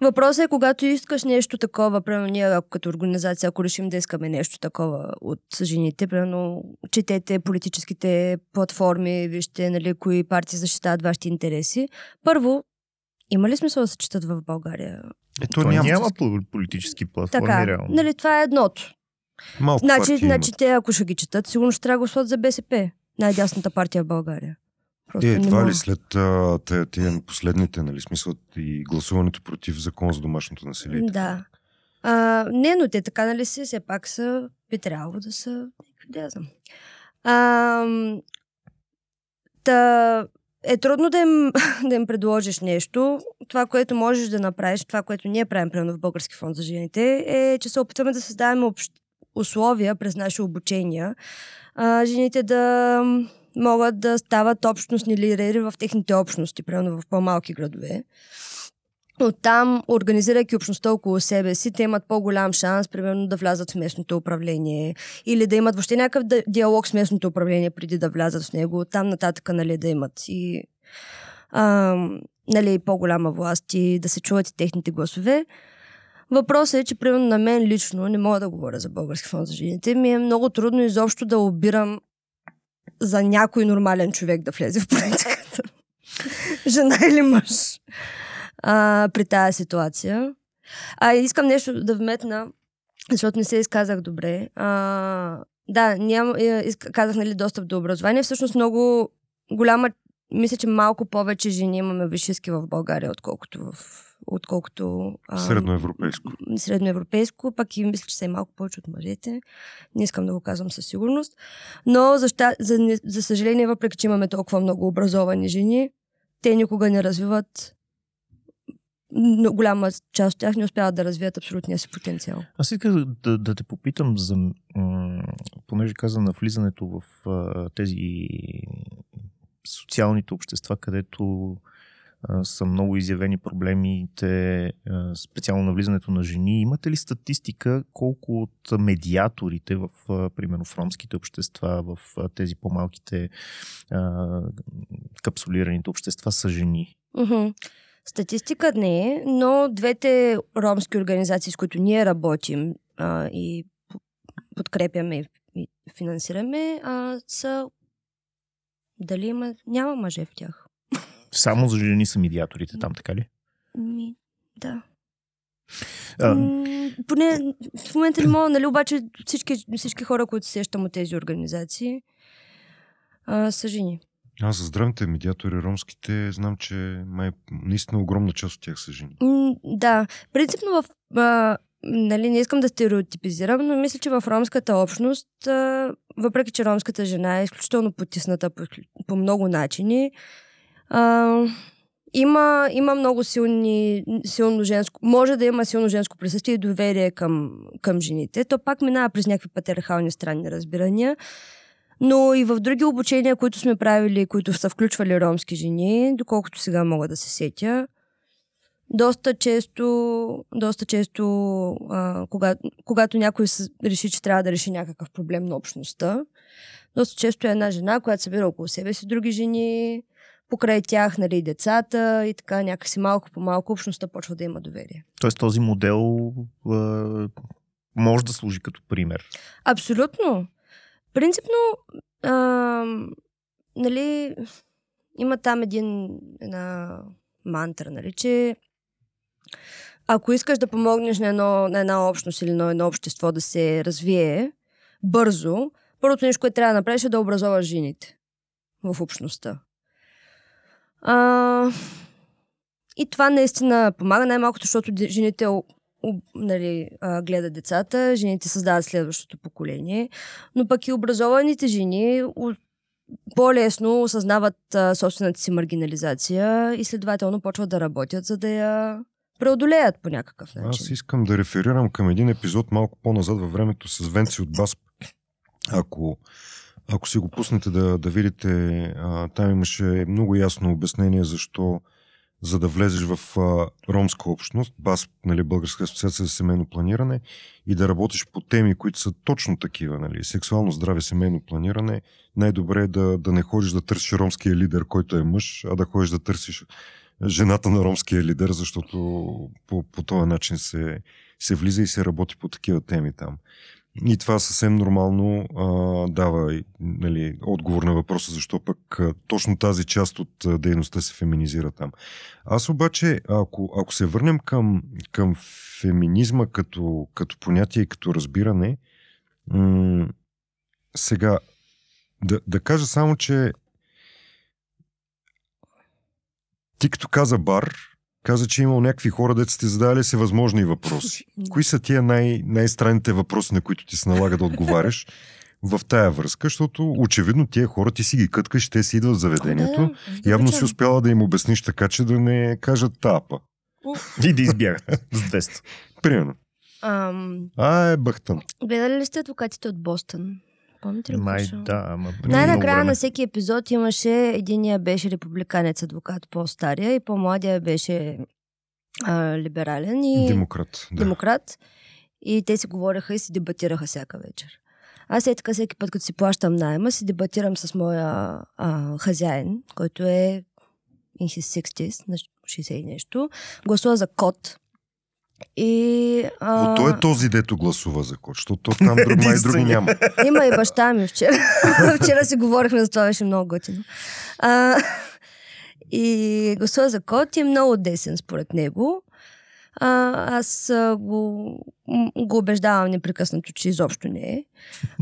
Въпросът е, когато искаш нещо такова, примерно ние ако като организация, ако решим да искаме нещо такова от жените, примерно четете политическите платформи, вижте нали, кои партии защитават вашите интереси. Първо, има ли смисъл да се четат в България? Ето То няма. няма по- политически платформи, Така, реално. нали, това е едното. Малко Значи, значи имат. те, ако ще ги четат, сигурно ще трябва да гласуват за БСП. Най-дясната партия в България. Просто Е, не това мога. ли след а, те, те последните, нали, смисъл и гласуването против закон за домашното насилие? Да. А, не, но те така, нали си, все пак са, би трябвало да са, да знам. А, та, е трудно да им, (laughs) да им предложиш нещо. Това, което можеш да направиш, това, което ние правим, примерно в Български фонд за жените, е, че се опитваме да създаваме общ... условия през наши обучения, а, жените да могат да стават общностни лидери в техните общности, примерно в по-малки градове. Оттам, организирайки общността около себе си, те имат по-голям шанс, примерно, да влязат в местното управление или да имат въобще някакъв ди- диалог с местното управление преди да влязат в него. Оттам нататък, нали, да имат и а, нали, по-голяма власт и да се чуват и техните гласове. Въпросът е, че примерно на мен лично, не мога да говоря за Български фонд за жените, ми е много трудно изобщо да обирам за някой нормален човек да влезе в политиката. (laughs) Жена или мъж а, при тази ситуация. А искам нещо да вметна, защото не се изказах добре. А, да, ням, е, казах, нали, достъп до образование. Всъщност много голяма, мисля, че малко повече жени имаме висшистки в България, отколкото в отколкото а, Средноевропейско. средноевропейско, пък и мисля, че са и малко повече от мъжете. Не искам да го казвам със сигурност. Но за, ща, за, за съжаление, въпреки че имаме толкова много образовани жени, те никога не развиват но голяма част от тях не успяват да развият абсолютния си потенциал. Аз исках да, да те попитам за, м- понеже каза на влизането в а, тези социалните общества, където са много изявени проблемите, специално на влизането на жени. Имате ли статистика колко от медиаторите в, примерно, в ромските общества, в тези по-малките капсулираните общества са жени? Статистика не е, но двете ромски организации, с които ние работим и подкрепяме и- финансираме, са дали има... Няма мъже в тях. Само за жени са медиаторите там, така ли? Ми, да. А, М, поне в момента не мога, нали, обаче всички, всички хора, които се сещам от тези организации, а, са жени. Аз за здравните медиатори ромските знам, че май, наистина огромна част от тях са жени. М, да, принципно в... А, нали, не искам да стереотипизирам, но мисля, че в ромската общност, а, въпреки че ромската жена е изключително потисната по, по много начини, а, има, има много силни, силно женско, може да има силно женско присъствие и доверие към, към жените. То пак минава през някакви патриархални странни разбирания. Но и в други обучения, които сме правили, които са включвали ромски жени, доколкото сега мога да се сетя, доста често, доста често а, кога, когато някой реши, че трябва да реши някакъв проблем на общността, доста често е една жена, която събира около себе си други жени, покрай тях, нали, децата и така някакси малко по малко общността почва да има доверие. Тоест този модел а, може да служи като пример. Абсолютно. Принципно, а, нали, има там един, една мантра, нали, че ако искаш да помогнеш на, едно, на една общност или на едно общество да се развие бързо, първото нещо, което трябва да направиш е да образоваш жените в общността. А, и това наистина помага най-малкото, защото жените об- нали, а, децата, жените създават следващото поколение, но пък и образованите жени по-лесно осъзнават а, собствената си маргинализация и следователно почват да работят, за да я преодолеят по някакъв начин. Аз искам да реферирам към един епизод малко по-назад във времето с Венци от Басп. Ако, ако си го пуснете да, да видите, а, там имаше много ясно обяснение защо за да влезеш в а, ромска общност, БАС, нали, Българска асоциация за семейно планиране, и да работиш по теми, които са точно такива, нали, сексуално здраве, семейно планиране, най-добре е да, да не ходиш да търсиш ромския лидер, който е мъж, а да ходиш да търсиш жената на ромския лидер, защото по, по този начин се, се влиза и се работи по такива теми там. И това съвсем нормално а, дава нали, отговор на въпроса, защо пък а, точно тази част от а, дейността се феминизира там. Аз обаче, ако, ако се върнем към, към феминизма като, като понятие и като разбиране, м- сега да, да кажа само, че ти като каза бар, каза, че е имал някакви хора, деца сте задавали се възможни въпроси. Кои са тия най- най-странните въпроси, на които ти се налага да отговаряш (laughs) в тая връзка, защото очевидно тия хора ти си ги къткаш, те си идват в заведението. Да, да, Явно си успяла да им обясниш така, че да не кажат тапа. И да избягат с 200. Примерно. Ам, А, е бъхтан. гледали ли сте адвокатите от Бостън? Помните ли? Май да, ама Най-накрая на всеки епизод имаше единия беше републиканец адвокат, по-стария и по-младия беше а, либерален и Демократ. Да. демократ. И те си говореха и си дебатираха всяка вечер. Аз е така всеки път, като си плащам найема, си дебатирам с моя а, хазяин, който е in his 60s, на 60 и нещо. Гласува за код. И... А, Но той е този, дето гласува за код, защото там друг, май други Единствения. няма. Има и баща ми вчера. (laughs) вчера си говорихме за това, беше много готино. А, и гласува за код и е много десен според него. А, аз а, го, го убеждавам непрекъснато, че изобщо не е.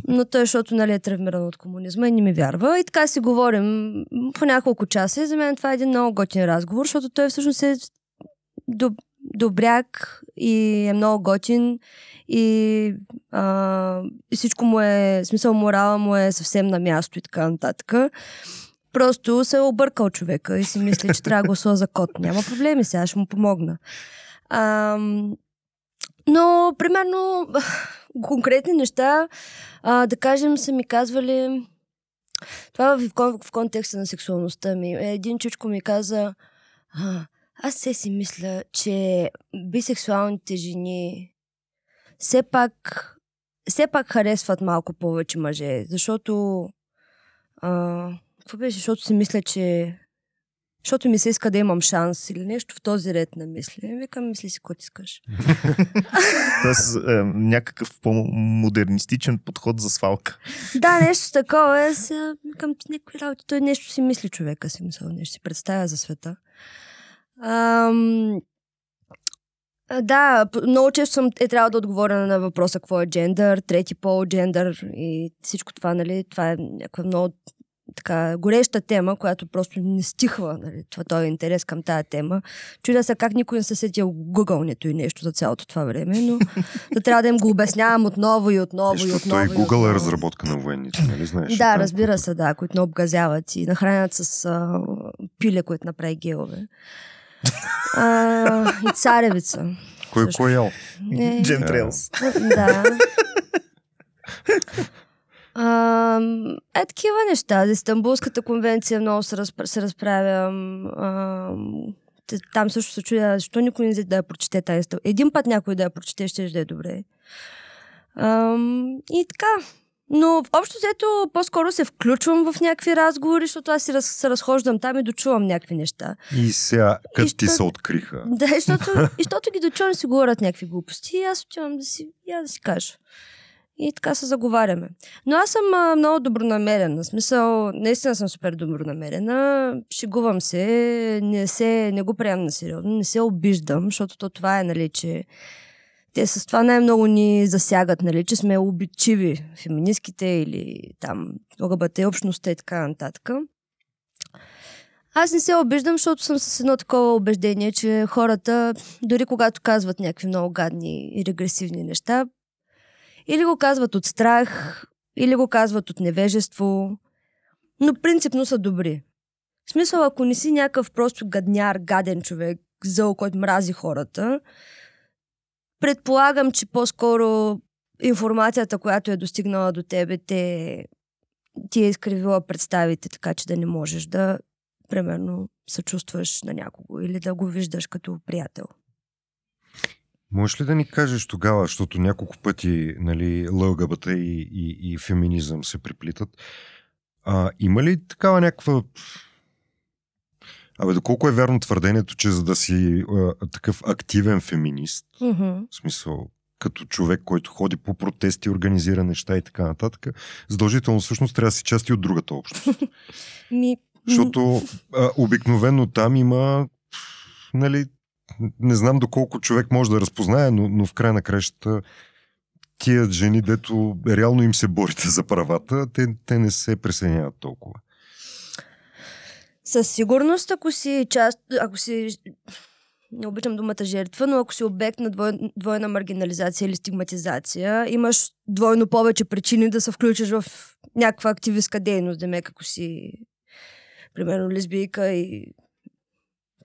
Но той, защото нали, е травмиран от комунизма и не ми вярва. И така си говорим по няколко часа. И за мен това е един много готин разговор, защото той всъщност е доб, добряк и е много готин и, а, всичко му е, смисъл морала му е съвсем на място и така нататък. Просто се е объркал човека и си мисли, че трябва да гласува за код. Няма проблеми, сега ще му помогна. А, но, примерно, (laughs) конкретни неща, а, да кажем, са ми казвали това в, в контекста на сексуалността ми. Един чучко ми каза, а, аз се си мисля, че бисексуалните жени все пак, все пак харесват малко повече мъже, защото а, какво беше? Защото си мисля, че защото ми се иска да имам шанс или нещо в този ред на мисли. Викам, мисли си, ти искаш. (laughs) Тоест, е, някакъв по-модернистичен подход за свалка. Да, нещо такова е. Сега, викам, някакви работи. Той нещо си мисли човека, си мисъл, нещо си представя за света. Ам, да, много често съм е трябва да отговоря на въпроса какво е джендър, трети пол, джендър и всичко това, нали, това е някаква много така гореща тема, която просто не стихва, нали, това, този интерес към тая тема. Чудя се как никой не се сетил гугълнето и нещо за цялото това време, но (laughs) да трябва да им го обяснявам отново и отново и Защото отново. той и Google отново. е разработка на военните, нали знаеш? Да, разбира се, да, които не обгазяват и нахранят с а, пиле, които направи гелове. А, и царевица. Кой също. кой е? Не. Джентрелс. Да. А, е такива неща. Истанбулската конвенция много се, разпра, се разправя. А, там също се чудя, защо никой не взе да я прочете тази. Един път някой да я прочете, ще да е добре. А, и така. Но общо взето по-скоро се включвам в някакви разговори, защото аз си раз, се разхождам там и дочувам някакви неща. И сега, като ти се откриха. Да, и защото, (laughs) и защото ги дочувам си говорят някакви глупости и аз отивам да си, я да си кажа. И така се заговаряме. Но аз съм а, много добронамерена. В смисъл, наистина съм супер добронамерена. Шегувам се, не, се, не го приемам на сериозно, не се обиждам, защото то това е, нали, че те с това най-много ни засягат, нали, че сме обичиви, феминистките или там ЛГБТ общността и така нататък. Аз не се обиждам, защото съм с едно такова убеждение, че хората, дори когато казват някакви много гадни и регресивни неща, или го казват от страх, или го казват от невежество, но принципно са добри. В смисъл, ако не си някакъв просто гадняр, гаден човек, зъл, който мрази хората, предполагам, че по-скоро информацията, която е достигнала до тебе, те, ти е изкривила представите, така че да не можеш да, примерно, съчувстваш на някого или да го виждаш като приятел. Можеш ли да ни кажеш тогава, защото няколко пъти нали, ЛГБТ и, и, и феминизъм се приплитат, а, има ли такава някаква... Абе, доколко е вярно твърдението, че за да си а, такъв активен феминист, Mm-hmm. в смисъл като човек, който ходи по протести, организира неща и така нататък, задължително всъщност трябва да си части от другата общност. (laughs) Ми, Защото а, обикновено там има, нали, не знам доколко човек може да разпознае, но, но в край на кращата тия жени, дето реално им се борите за правата, те, те не се присъединяват толкова. Със сигурност, ако си част, ако си, не обичам думата жертва, но ако си обект на двой, двойна маргинализация или стигматизация, имаш двойно повече причини да се включиш в някаква активистка дейност, демек, ако си, примерно, лесбийка и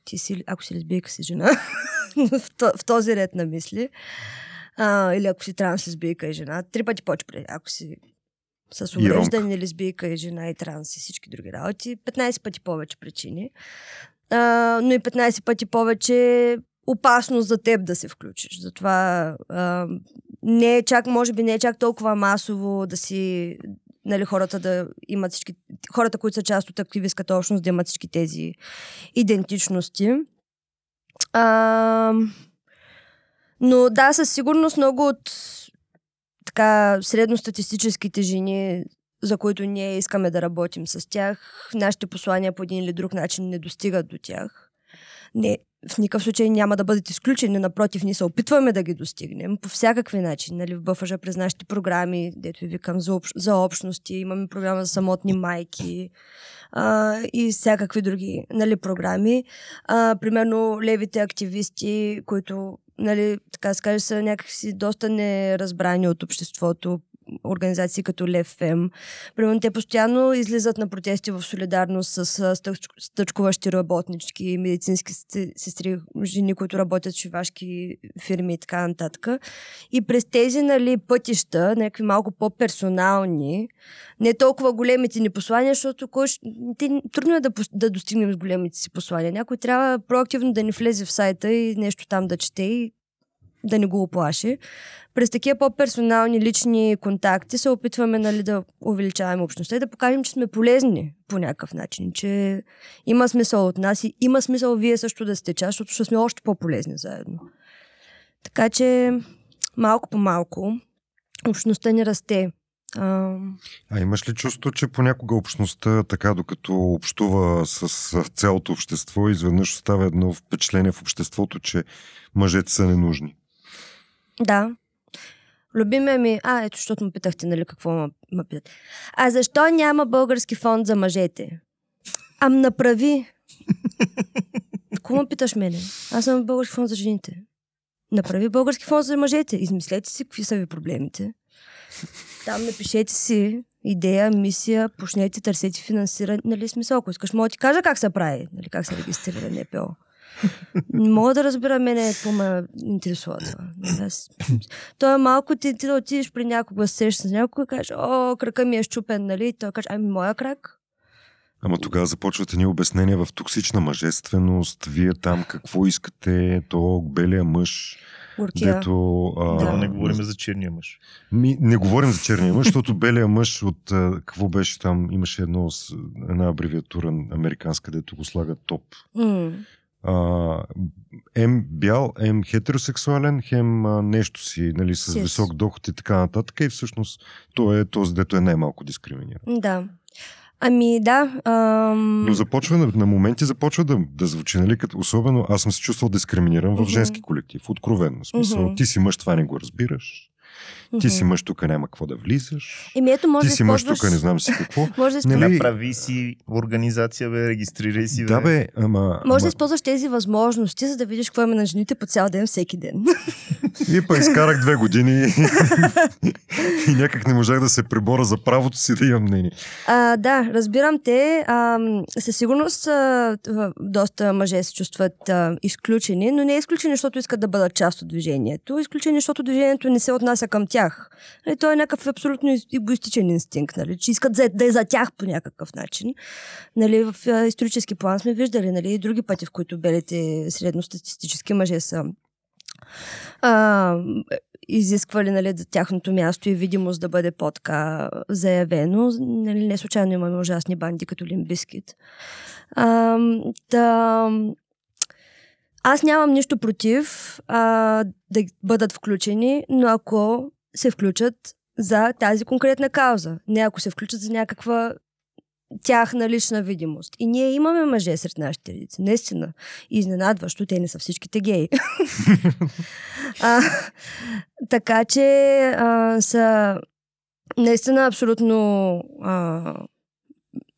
ти си, ако си лесбийка, си жена, (laughs) в, то, в този ред на мисли. А, или ако си транс лесбийка и жена, три пъти повече. при- Ако си с увреждане, лесбийка и жена и транс и всички други работи, 15 пъти повече причини. А, но и 15 пъти повече опасност за теб да се включиш. Затова а, не е чак, може би не е чак толкова масово да си нали, хората да имат всички, хората, които са част от активистката общност, да имат всички тези идентичности. А, но да, със сигурност много от така средностатистическите жени, за които ние искаме да работим с тях, нашите послания по един или друг начин не достигат до тях. Не, в никакъв случай няма да бъдат изключени, напротив, ние се опитваме да ги достигнем по всякакви начини. Нали, в БФЖ през нашите програми, дето ви викам за, общ, за общности, имаме програма за самотни майки а, и всякакви други нали, програми. А, примерно левите активисти, които нали, така да се каже, са някакси доста неразбрани от обществото, организации като Лев Фем. Примерно те постоянно излизат на протести в солидарност с стъчкуващи работнички, медицински сестри- жени, които работят в шивашки фирми и така нататък. И през тези нали, пътища, някакви малко по-персонални, не толкова големите ни послания, защото кой, те, трудно е да, да достигнем с големите си послания. Някой трябва проактивно да ни влезе в сайта и нещо там да чете и да не го оплаши. През такива по-персонални лични контакти се опитваме нали, да увеличаваме общността и да покажем, че сме полезни по някакъв начин, че има смисъл от нас и има смисъл вие също да сте част, защото ще сме още по-полезни заедно. Така че малко по малко общността ни расте. А, А имаш ли чувство, че понякога общността, така докато общува с цялото общество, изведнъж остава едно впечатление в обществото, че мъжете са ненужни? Да. Любимия ми... А, ето, защото ме питахте, нали, какво ме, ме питат. А защо няма български фонд за мъжете? Ам направи. Какво питаш мене? Аз съм български фонд за жените. Направи български фонд за мъжете. Измислете си какви са ви проблемите. Там напишете си идея, мисия, почнете, търсете финансиране. Нали, смисъл, ако искаш, мога ти кажа как се прави, нали, как се регистрира НПО. Не мога да разбера мене какво ме интересува това. Нали, Аз... То е малко ти, ти да отидеш при някого, се срещаш с някого и кажеш, о, крака ми е щупен, нали? И той каже, ами моя крак. Ама тогава започват ни обяснения в токсична мъжественост. Вие там какво искате? То белия мъж, Горкия. дето... А, Да. Не говорим за черния мъж. Ми, не говорим за черния мъж, защото белия мъж от... А, какво беше там? Имаше едно, една абревиатура американска, дето го слагат топ. М. а, ем бял, ем хетеросексуален, хем а, нещо си, нали, с Сис. висок доход и така нататък. И всъщност той е този, дето е най-малко дискриминиран. Да. Ами да. Ам... Но започва на, на моменти започва да, да звучи, нали, като особено аз съм се чувствал дискриминиран в Мгм. женски колектив, откровенно. В смисъл, Мгм. ти си мъж, това не го разбираш. Ти си мъж, тук няма какво да влизаш. Еми ето, може Ти си мъж, тук не знам си какво. (laughs) Може да. Нали? Направи си организация, бе, регистрирай си, бе. Да бе, ама... Може да използваш тези възможности, за да видиш какво има на жените по цял ден, всеки ден. И па изкарах две години. (laughs) и някак не можах да се пребора за правото си да имам мнение. А, да, разбирам те. А, със сигурност а, доста мъже се чувстват а, изключени, но не е изключени, защото искат да бъдат част от движението. Изключени, защото движението не се отнася към тях. Нали, то е някакъв абсолютно егоистичен инстинкт, нали, че искат да е за тях по някакъв начин. Нали, в исторически план сме виждали нали, и други пъти, в които белите средностатистически мъже са а, изисквали нали, за тяхното място и видимост да бъде по-така заявено. Нали, не случайно имаме ужасни банди като Лимбискит. Да, аз нямам нищо против а, да бъдат включени, но ако се включат за тази конкретна кауза, не ако се включат за някаква тяхна лична видимост. И ние имаме мъже сред нашите редици, наистина. Изненадващо, те не са всичките геи. (laughs) а, така че а, са наистина абсолютно а,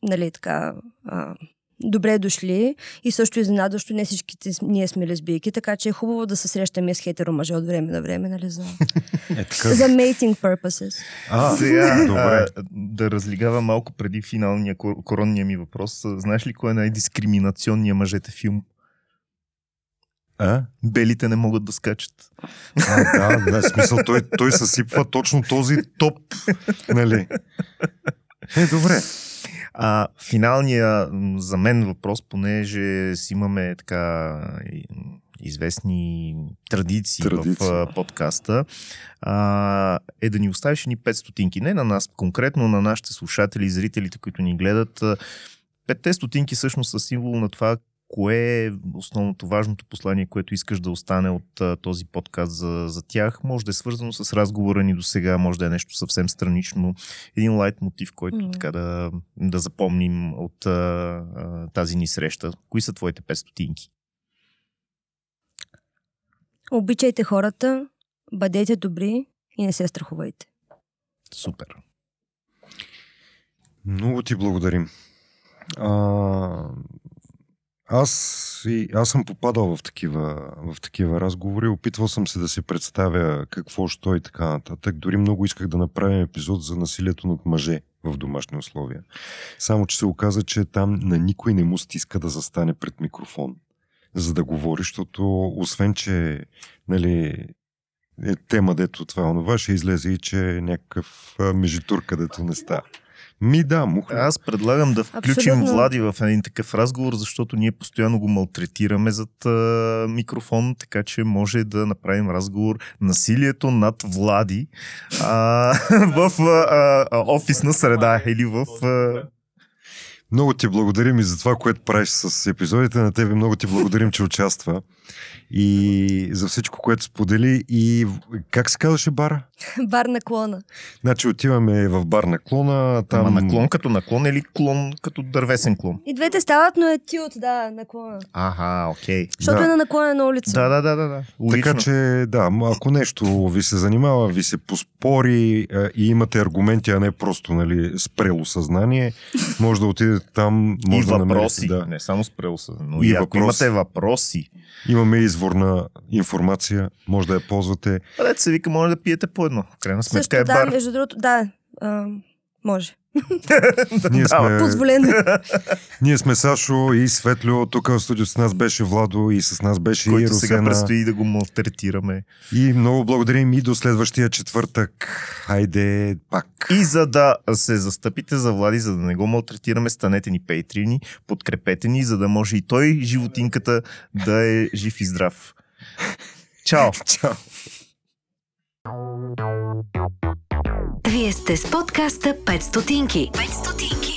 нали, така, а, добре дошли и също изненадващо не всичките ние сме лесбийки, така че е хубаво да се срещаме с хетеро мъже от време на време, нали, за, (laughs) Е, така. за mating purposes. А, (laughs) Сега, добре. а, да разлигава малко преди финалния кор- коронния ми въпрос. Знаеш ли кой е най-дискриминационният мъжете филм? А? Белите не могат да скачат. А, да, да, смисъл, той, той съсипва точно този топ, нали? Е, добре. А финалния за мен въпрос, понеже си имаме така известни традиции, Традиции. в а, подкаста, а, е да ни оставиш ни 5 стотинки. Не на нас конкретно, на нашите слушатели и зрителите, които ни гледат. Петте стотинки всъщност са символ на това, кое е основното важното послание, което искаш да остане от а, този подкаст за, за тях. Може да е свързано с разговора ни до сега, може да е нещо съвсем странично. Един лайт мотив, който Мгм. така да, да запомним от а, а, тази ни среща. Кои са твоите 5 стотинки? Обичайте хората, бъдете добри и не се страхувайте. Супер. Много ти благодарим. А, аз, и, аз съм попадал в такива, в такива разговори. Опитвал съм се да си представя какво, що и така нататък. Дори много исках да направим епизод за насилието над мъже в домашни условия. Само, че се оказа, че там на никой не му стиска да застане пред микрофон, за да говори, защото освен, че нали, е тема, дето това е онова, ще излезе и че е някакъв межитур, където не става. Ми да, мухля. Аз предлагам да включим Абсолютно. Влади в един такъв разговор, защото ние постоянно го малтретираме зад а, микрофон, така че може да направим разговор насилието над Влади а, (laughs) в а, а, офисна среда или в... А, Много ти благодарим и за това, което правиш с епизодите на тебе. Много ти благодарим, че участва. И за всичко, което сподели. И как се казваше бара? (laughs) Бар на клона. Значи отиваме в бар на клона. Там... Ама наклон като наклон или клон като дървесен клон? И двете стават, но е тилт, да, наклона. Аха, окей. Защото Да. е на наклона улица. Да, да, да, да. да. Логично. Така че, да, ако нещо ви се занимава, ви се поспори и имате аргументи, а не просто нали, спрело съзнание, (laughs) може да отидете там. и Може да въпроси. да. Не само спрел се, но И и, ако въпроси. имате въпроси, Имаме изворна информация, може да я ползвате. Където се вика, може да пиете по едно. Крайна сметка Също е да, бар. между другото, да, а, може. Ние сме, Позволено. е. ние сме Сашо и Светлю. Тук в студиото с нас беше Владо и с нас беше и който сега Русена. предстои да го малтретираме. И много благодарим и до следващия четвъртък. Хайде пак. И за да се застъпите за Влади, за да не го малтретираме, станете ни пейтрини, подкрепете ни, за да може и той, животинката, да е жив и здрав. Чао! (laughs) Чао. Вие сте с подкаста 5 стотинки. 5 стотинки.